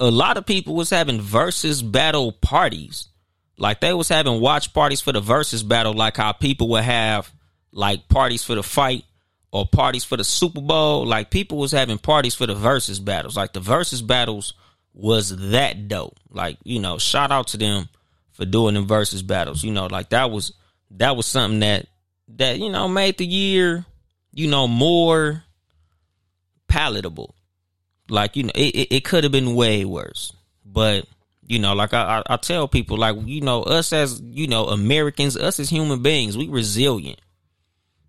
A lot of people was having versus battle parties like they was having watch parties for the versus battle, like how people would have like parties for the fight or parties for the Super Bowl. Like people was having parties for the versus battles. Like the versus battles was that dope. Like, you know, shout out to them for doing them versus battles. You know, like that was that was something that that, you know, made the year, you know, more palatable. Like, you know, it, it, it could have been way worse. But you know, like I, I, tell people, like you know, us as you know Americans, us as human beings, we resilient.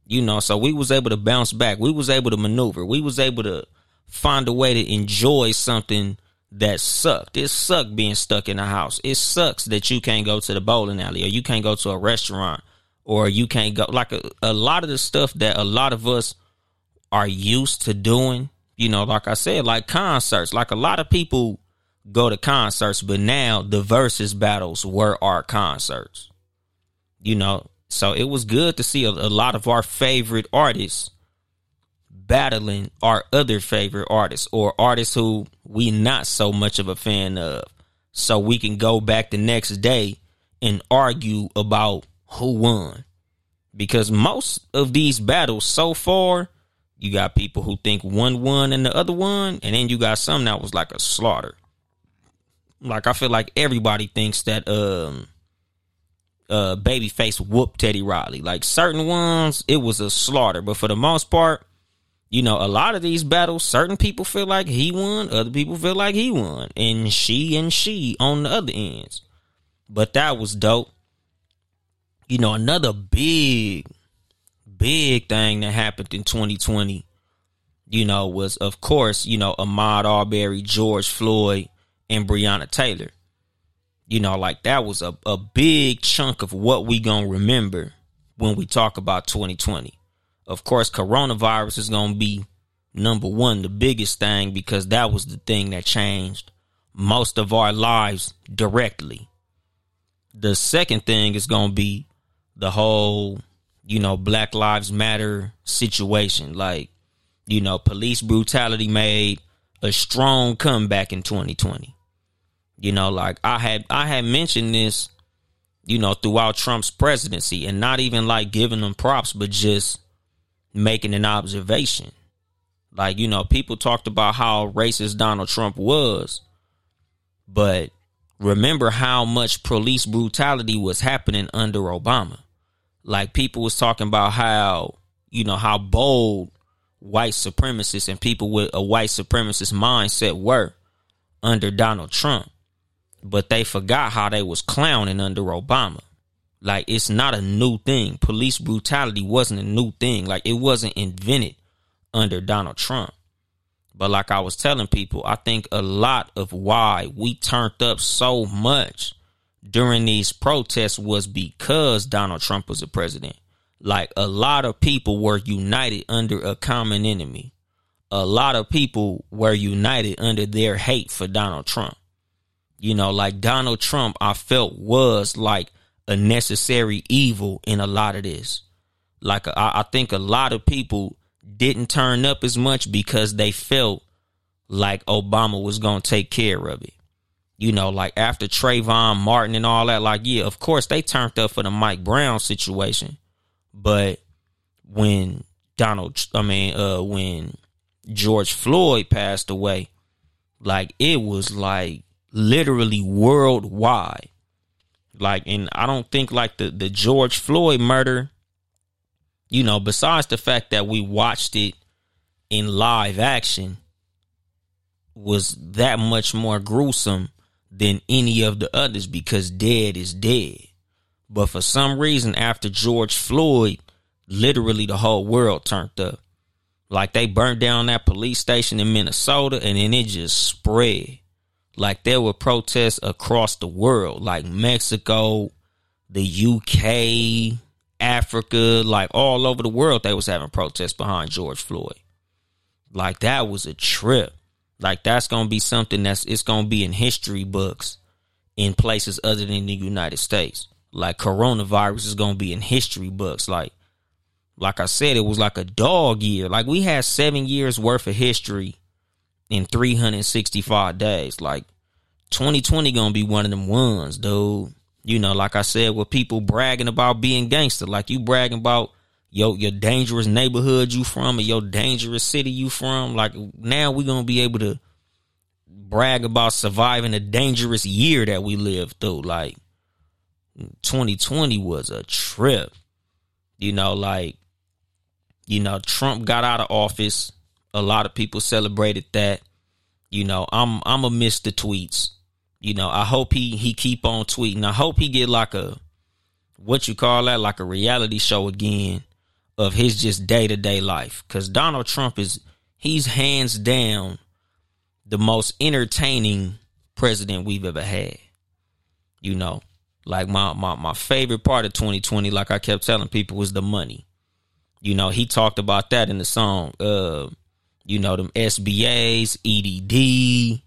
You know, so we was able to bounce back. We was able to maneuver. We was able to find a way to enjoy something that sucked. It sucked being stuck in a house. It sucks that you can't go to the bowling alley or you can't go to a restaurant or you can't go like a, a lot of the stuff that a lot of us are used to doing. You know, like I said, like concerts. Like a lot of people go to concerts, but now the versus battles were our concerts. You know, so it was good to see a, a, lot of our favorite artists battling our other favorite artists or artists who we not so much of a fan of. So we can go back the next day and argue about who won. Because most of these battles so far, you got people who think one won and the other one, and then you got some that was like a slaughter. Like I feel like everybody thinks that um uh babyface whooped Teddy Riley. Like certain ones, it was a slaughter. But for the most part, you know, a lot of these battles, certain people feel like he won, other people feel like he won. And she and she on the other ends. But that was dope. You know, another big, big thing that happened in 2020, you know, was of course, you know, Ahmaud Arbery, George Floyd, and Breonna Taylor. You know, like that was a, a big chunk of what we gonna remember when we talk about 2020. Of course, coronavirus is gonna be number one, the biggest thing, because that was the thing that changed most of our lives directly. The second thing is gonna be the whole, you know, Black Lives Matter situation. Like, you know, police brutality made a strong comeback in 2020. You know, like I had I had mentioned this, you know, throughout Trump's presidency and not even like giving them props, but just making an observation. Like, you know, people talked about how racist Donald Trump was, but remember how much police brutality was happening under Obama. Like people was talking about how, you know, how bold white supremacists and people with a white supremacist mindset were under Donald Trump but they forgot how they was clowning under Obama. Like it's not a new thing. Police brutality wasn't a new thing. Like it wasn't invented under Donald Trump. But like I was telling people, I think a lot of why we turned up so much during these protests was because Donald Trump was a president. Like a lot of people were united under a common enemy. A lot of people were united under their hate for Donald Trump. You know, like Donald Trump, I felt was like a necessary evil in a lot of this. Like I, I think a lot of people didn't turn up as much because they felt like Obama was gonna take care of it. You know, like after Trayvon Martin and all that, like, yeah, of course they turned up for the Mike Brown situation. But when Donald I mean, uh when George Floyd passed away, like it was like literally worldwide. Like, and I don't think like the, the George Floyd murder, you know, besides the fact that we watched it in live action, was that much more gruesome than any of the others because dead is dead. But for some reason, after George Floyd, literally the whole world turned up. Like they burned down that police station in Minnesota and then it just spread. Like there were protests across the world, like Mexico, the UK, Africa, like all over the world, they was having protests behind George Floyd. Like that was a trip. Like that's gonna be something that's it's gonna be in history books in places other than the United States. Like coronavirus is gonna be in history books. Like like I said, it was like a dog year. Like we had seven years worth of history in 365 days. Like 2020 gonna be one of them ones, dude. You know, like I said, with people bragging about being gangster, like you bragging about your your dangerous neighborhood you from or your dangerous city you from. Like now we're gonna be able to brag about surviving a dangerous year that we lived through. Like 2020 was a trip. You know, like you know, Trump got out of office. A lot of people celebrated that. You know, I'm I'm a miss the tweets. You know, I hope he he keep on tweeting. I hope he get like a what you call that, like a reality show again of his just day to day life. Cause Donald Trump is he's hands down the most entertaining president we've ever had. You know, like my my my favorite part of 2020, like I kept telling people, was the money. You know, he talked about that in the song. Uh, you know, them SBAs, EDD,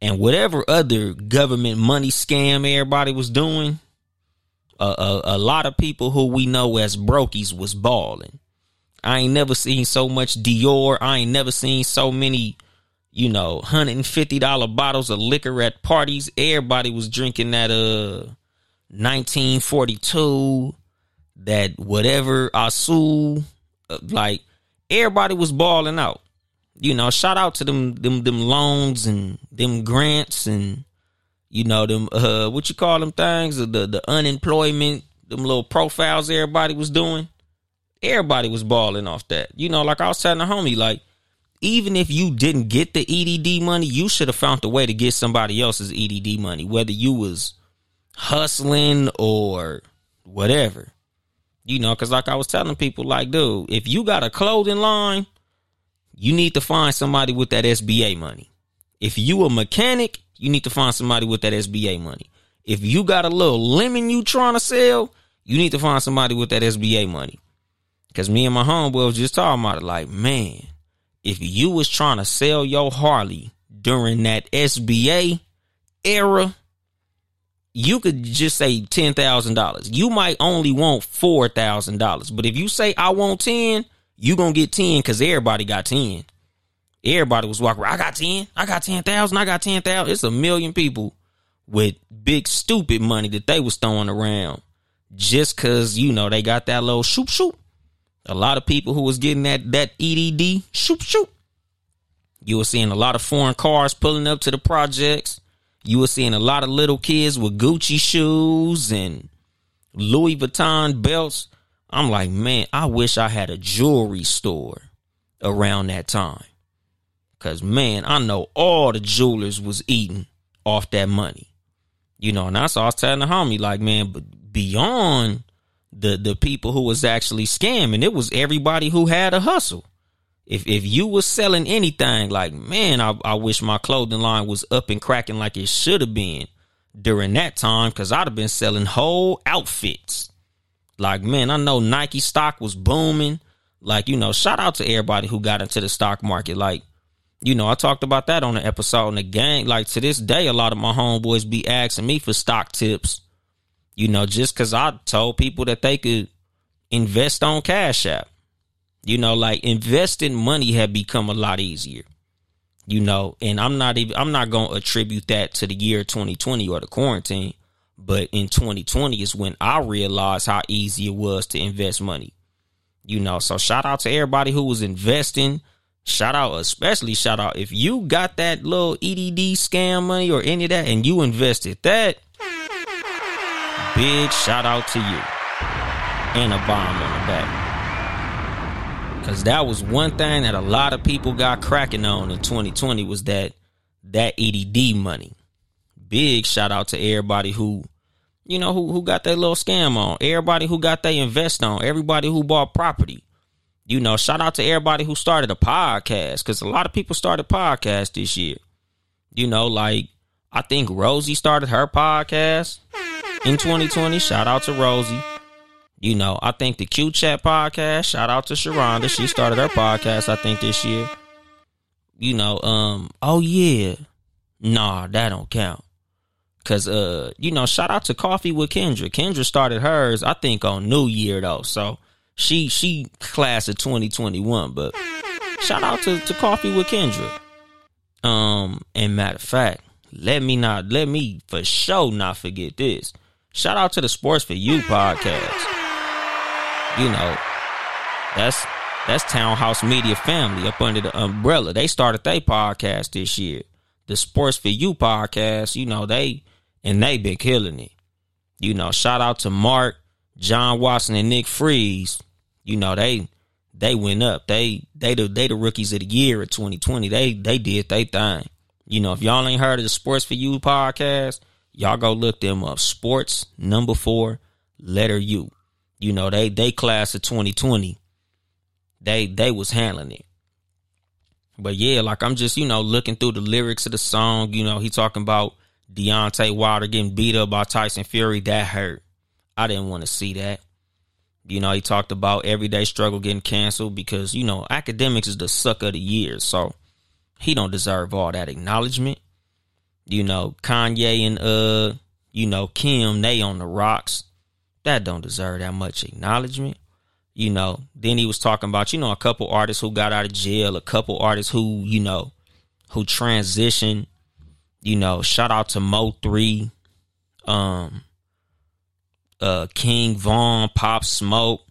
and whatever other government money scam everybody was doing. A, a, lot of people who we know as brokies was balling. I ain't never seen so much Dior. I ain't never seen so many, you know, hundred and fifty dollar bottles of liquor at parties. Everybody was drinking that uh 1942, that whatever Azul, uh, like everybody was balling out. You know, shout out to them them them loans and them grants and you know them uh what you call them things the the unemployment them little profiles everybody was doing. Everybody was balling off that. You know, like I was telling the homie, like even if you didn't get the EDD money, you should have found a way to get somebody else's EDD money, whether you was hustling or whatever. You know, because like I was telling people, like, dude, if you got a clothing line, you need to find somebody with that SBA money. If you a mechanic, you need to find somebody with that SBA money. If you got a little lemon you trying to sell, you need to find somebody with that SBA money. Cause me and my homeboy was just talking about it, like, man, if you was trying to sell your Harley during that SBA era, you could just say ten thousand dollars. You might only want four thousand dollars, but if you say I want ten, you gonna get ten because everybody got ten. Everybody was walking. Around, I got ten. I got ten thousand. I got ten thousand. It's a million people with big stupid money that they was throwing around just cause you know they got that little shoop shoop. A lot of people who was getting that that EDD shoop shoop. You were seeing a lot of foreign cars pulling up to the projects. You were seeing a lot of little kids with Gucci shoes and Louis Vuitton belts. I'm like, man, I wish I had a jewelry store around that time. Cause man, I know all the jewelers was eating off that money. You know, and that's all I was telling the homie, like, man, but beyond the the people who was actually scamming, it was everybody who had a hustle. If if you was selling anything, like man, I, I wish my clothing line was up and cracking like it should have been during that time, because I'd have been selling whole outfits. Like man, I know Nike stock was booming. Like you know, shout out to everybody who got into the stock market. Like you know, I talked about that on the episode in the gang. Like to this day, a lot of my homeboys be asking me for stock tips. You know, just because I told people that they could invest on Cash App. You know, like investing money had become a lot easier. You know, and I'm not even I'm not gonna attribute that to the year 2020 or the quarantine, but in 2020 is when I realized how easy it was to invest money. You know, so shout out to everybody who was investing. Shout out, especially shout out if you got that little EDD scam money or any of that and you invested that. Big shout out to you. And a bomb on the back. Cause that was one thing that a lot of people got cracking on in 2020 was that that EDD money. Big shout out to everybody who, you know, who who got that little scam on. Everybody who got they invest on. Everybody who bought property. You know, shout out to everybody who started a podcast because a lot of people started podcasts this year. You know, like I think Rosie started her podcast in 2020. Shout out to Rosie. You know, I think the Q Chat podcast, shout out to Sharonda. She started her podcast, I think, this year. You know, um, oh yeah. Nah, that don't count. Cause uh, you know, shout out to Coffee with Kendra. Kendra started hers, I think, on New Year though. So she she class of 2021, but shout out to, to Coffee with Kendra. Um, and matter of fact, let me not let me for sure not forget this. Shout out to the Sports for You podcast you know, That's that's Townhouse Media Family up under the umbrella. They started their podcast this year. The Sports for You podcast, you know, they and they been killing it. You know, shout out to Mark, John Watson, and Nick Freeze. You know, they they went up. They they the they the rookies of the year of 2020. They they did they thing. You know, if y'all ain't heard of the Sports for You podcast, y'all go look them up. Sports number four, letter U. You know, they they class of 2020. They they was handling it. But yeah, like I'm just, you know, looking through the lyrics of the song, you know, he talking about Deontay Wilder getting beat up by Tyson Fury. That hurt. I didn't want to see that. You know, he talked about everyday struggle getting canceled because, you know, Akademiks is the sucker of the year. So he don't deserve all that acknowledgement. You know, Kanye and uh, you know, Kim, they on the rocks. That don't deserve that much acknowledgement. You know, then he was talking about, you know, a couple artists who got out of jail, a couple artists who, you know, who transitioned. You know, shout out to Mo3, um, uh, King Von, Pop Smoke.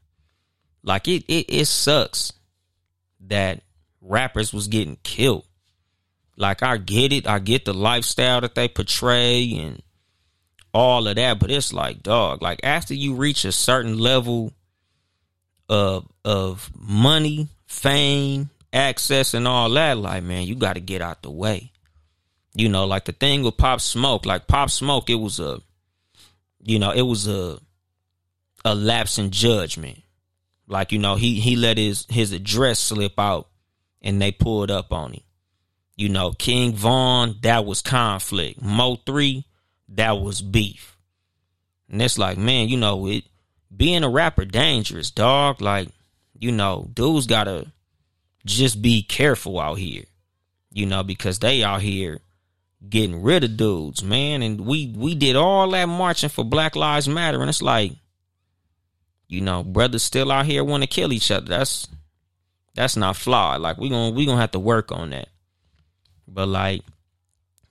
Like it, it, it sucks that rappers was getting killed. Like I get it, I get the lifestyle that they portray and all of that, but it's like, dog, like after you reach a certain level of of money, fame, access, and all that, like man, you got to get out the way. You know, like the thing with Pop Smoke, like Pop Smoke, it was a, you know, it was a, a lapse in judgment. Like you know, he he let his his address slip out, and they pulled up on him. You know, King Von, that was conflict. Mo3, that was beef. And it's like, man, you know, it being a rapper dangerous, dog. Like, you know, dudes gotta just be careful out here. You know, because they out here getting rid of dudes, man. And we we did all that marching for Black Lives Matter, and it's like, you know, brothers still out here want to kill each other. That's that's not flawed. Like we gonna we gonna have to work on that. But like,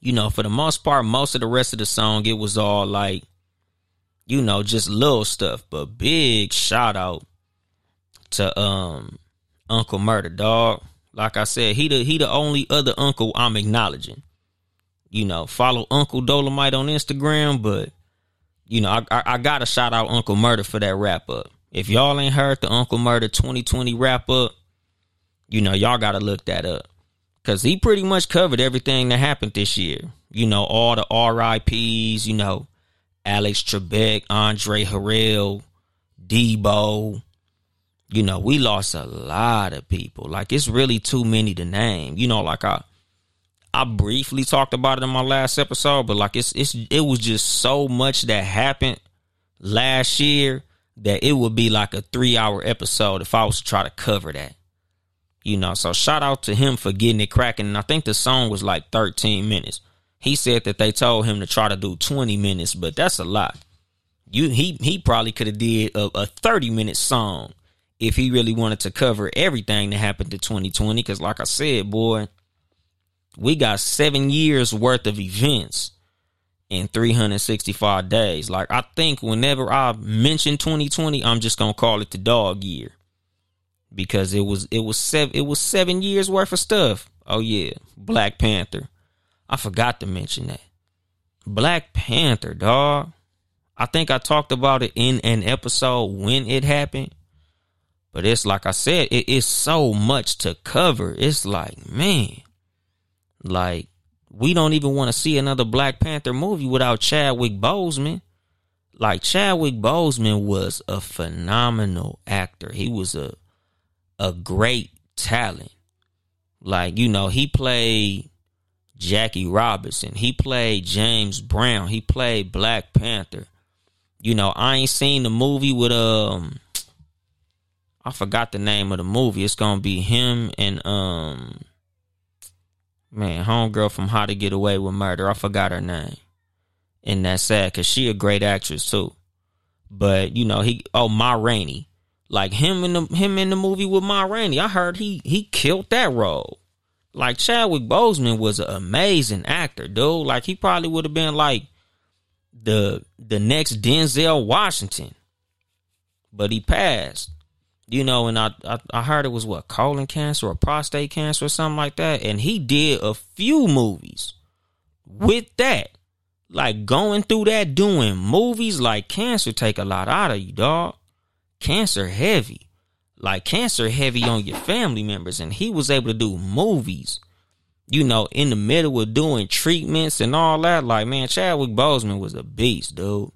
you know, for the most part, most of the rest of the song, it was all like, you know, just little stuff. But big shout out to um Uncle Murda Dog. Like I said, he the he the only other uncle I'm acknowledging. You know, follow Uncle Dolemite on Instagram, but you know, I, I, I gotta shout out Uncle Murda for that wrap up. If y'all ain't heard the Uncle Murda 2020 wrap up, you know, y'all gotta look that up. Cause he pretty much covered everything that happened this year. You know, all the RIPs, you know, Alex Trebek, Andre Harrell, Debo. You know, we lost a lot of people. Like it's really too many to name. You know, like I I briefly talked about it in my last episode, but like it's it's it was just so much that happened last year that it would be like a three hour episode if I was to try to cover that. You know, so shout out to him for getting it cracking. And I think the song was like 13 minutes. He said that they told him to try to do 20 minutes, but that's a lot. You he he probably could have did a, a 30 minute song if he really wanted to cover everything that happened to 2020. Cause like I said, boy, we got seven years worth of events in 365 days. Like I think whenever I mention 2020, I'm just gonna call it the dog year because it was it was seven it was seven years worth of stuff. Oh yeah, Black Panther. I forgot to mention that. Black Panther, dog. I think I talked about it in an episode when it happened. But it's like I said, it is so much to cover. It's like, man, like we don't even want to see another Black Panther movie without Chadwick Boseman. Like Chadwick Boseman was a phenomenal actor. He was a a great talent. Like, you know, he played Jackie Robinson. He played James Brown. He played Black Panther. You know, I ain't seen the movie with um I forgot the name of the movie. It's gonna be him and um man, homegirl from How to Get Away with Murder. I forgot her name. And that's sad because she a great actress too. But you know, he oh Ma Rainey. Like him in the him in the movie with Ma Rainey, I heard he he killed that role. Like Chadwick Boseman was an amazing actor, dude. Like he probably would have been like the the next Denzel Washington, but he passed. You know, and I, I I heard it was what colon cancer or prostate cancer or something like that, and he did a few movies with that. Like going through that, doing movies like cancer take a lot out of you, dog. Cancer heavy. Like cancer heavy on your family members. And he was able to do movies, you know, in the middle of doing treatments and all that. Like, man, Chadwick Boseman was a beast, dude.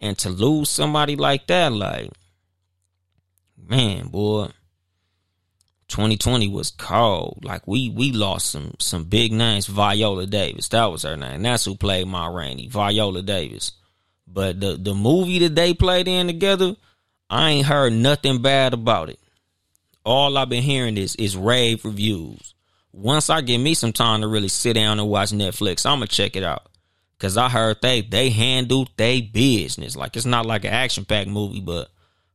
And to lose somebody like that, like, man, boy, 2020 was cold. Like we we lost some some big names. Viola Davis, that was her name. That's who played Ma Rainey, Viola Davis. But the the movie that they played in together, I ain't heard nothing bad about it. All I've been hearing is is rave reviews. Once I get me some time to really sit down and watch Netflix, I'ma check it out. Cause I heard they they handled they business. Like it's not like an action packed movie, but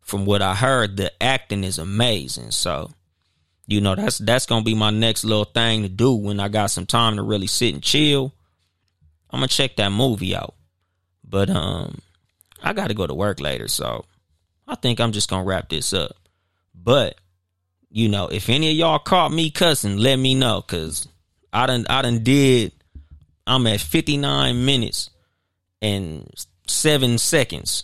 from what I heard, the acting is amazing. So you know that's that's gonna be my next little thing to do when I got some time to really sit and chill. I'm gonna check that movie out, but um, I got to go to work later, so I think I'm just gonna wrap this up. But you know, if any of y'all caught me cussing, let me know, cause I done I done did. I'm at 59 minutes and seven seconds,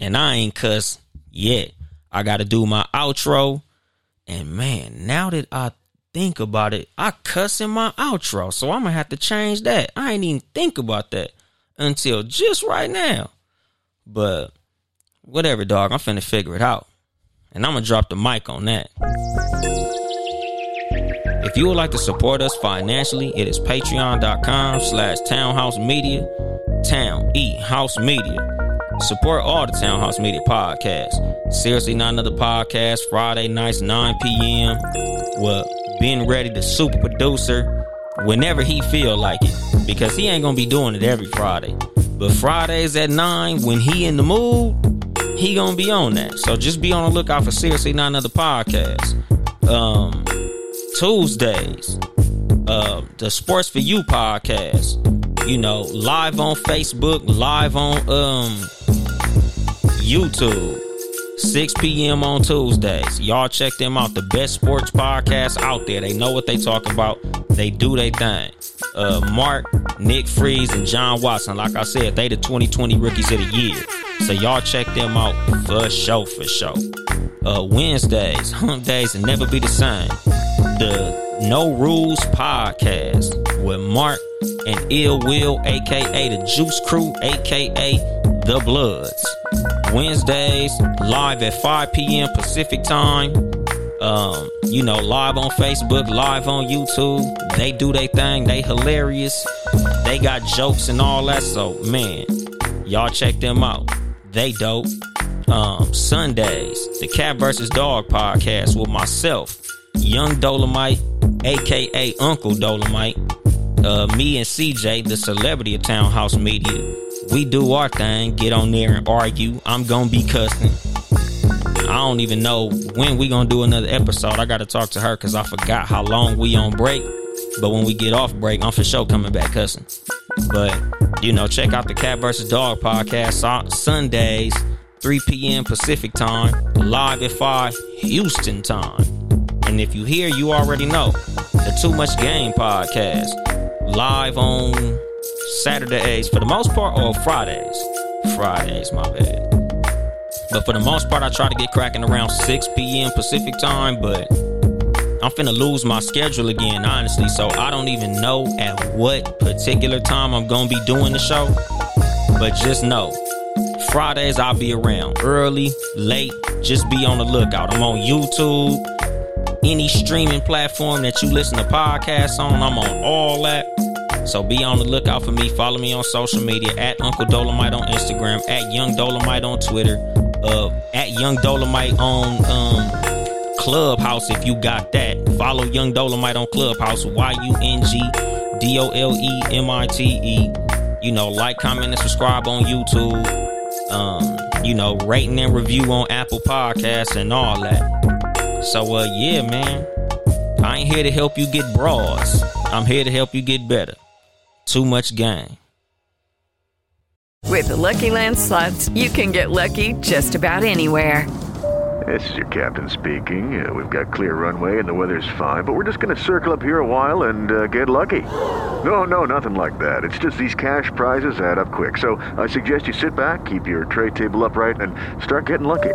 and I ain't cuss yet. I got to do my outro and man, now that I think about it, I cuss in my outro. So I'm gonna have to change that. I ain't even think about that until just right now. But whatever, dog. I'm finna figure it out. And I'm gonna drop the mic on that. If you would like to support us financially, it is patreon.com slash townhouse media. Town E House Media. Support all the Townhouse Media podcasts. Seriously, not another podcast. Friday nights, 9 p.m. Well, being ready, the super producer, whenever he feel like it, because he ain't gonna be doing it every Friday. But Fridays at nine, when he in the mood, he gonna be on that. So just be on the lookout for seriously not another podcast. Um, Tuesdays, uh, the Sports for You podcast. You know, live on Facebook, live on um YouTube. 6 p.m. on Tuesdays. Y'all check them out. The best sports podcast out there. They know what they talk about. They do their thing. Uh, Mark, Nick Freeze, and John Watson. Like I said, they the 2020 rookies of the year. So y'all check them out for show for show. Uh, Wednesdays, hump days, and never be the same. The No Rules podcast with Mark and Ill Will, aka the Juice Crew, aka the Bloods. Wednesdays, live at 5 p.m. Pacific time. Um, you know, live on Facebook, live on YouTube. They do their thing, they hilarious. They got jokes and all that. So, man, y'all check them out. They dope. Um, Sundays, the Cat versus Dog podcast with myself, Yung Dolemite, aka Uncle Dolemite. Uh, me and CJ, the celebrity of Townhouse Media we do our thing, get on there and argue. I'm gonna be cussing. I don't even know when we gonna do another episode. I gotta talk to her because I forgot how long we on break. But when we get off break, I'm for sure coming back cussing. But you know, check out the Cat versus Dog podcast on Sundays, 3 p.m. Pacific time, live at 5 Houston time. And if you hear, you already know the Too Much Game podcast live on Saturdays for the most part, or Fridays. Fridays, my bad. But for the most part, I try to get cracking around 6 p.m. Pacific time, but I'm finna lose my schedule again, honestly. So I don't even know at what particular time I'm gonna be doing the show. But just know, Fridays I'll be around early, late. Just be on the lookout. I'm on YouTube, any streaming platform that you listen to podcasts on. I'm on all that. So be on the lookout for me. Follow me on social media at Uncle Dolemite on Instagram, at Yung Dolemite on Twitter, uh, at Yung Dolemite on um, Clubhouse if you got that. Follow Yung Dolemite on Clubhouse, Y U N G D O L E M I T E. You know, like, comment, and subscribe on YouTube. Um, you know, rating and review on Apple Podcasts and all that. So, uh, yeah, man. I ain't here to help you get bras. I'm here to help you get better. Too much game. With the Lucky Land slots, you can get lucky just about anywhere. This is your captain speaking. Uh, we've got clear runway and the weather's fine, but we're just going to circle up here a while and uh, get lucky. No, no, nothing like that. It's just these cash prizes add up quick. So I suggest you sit back, keep your tray table upright, and start getting lucky.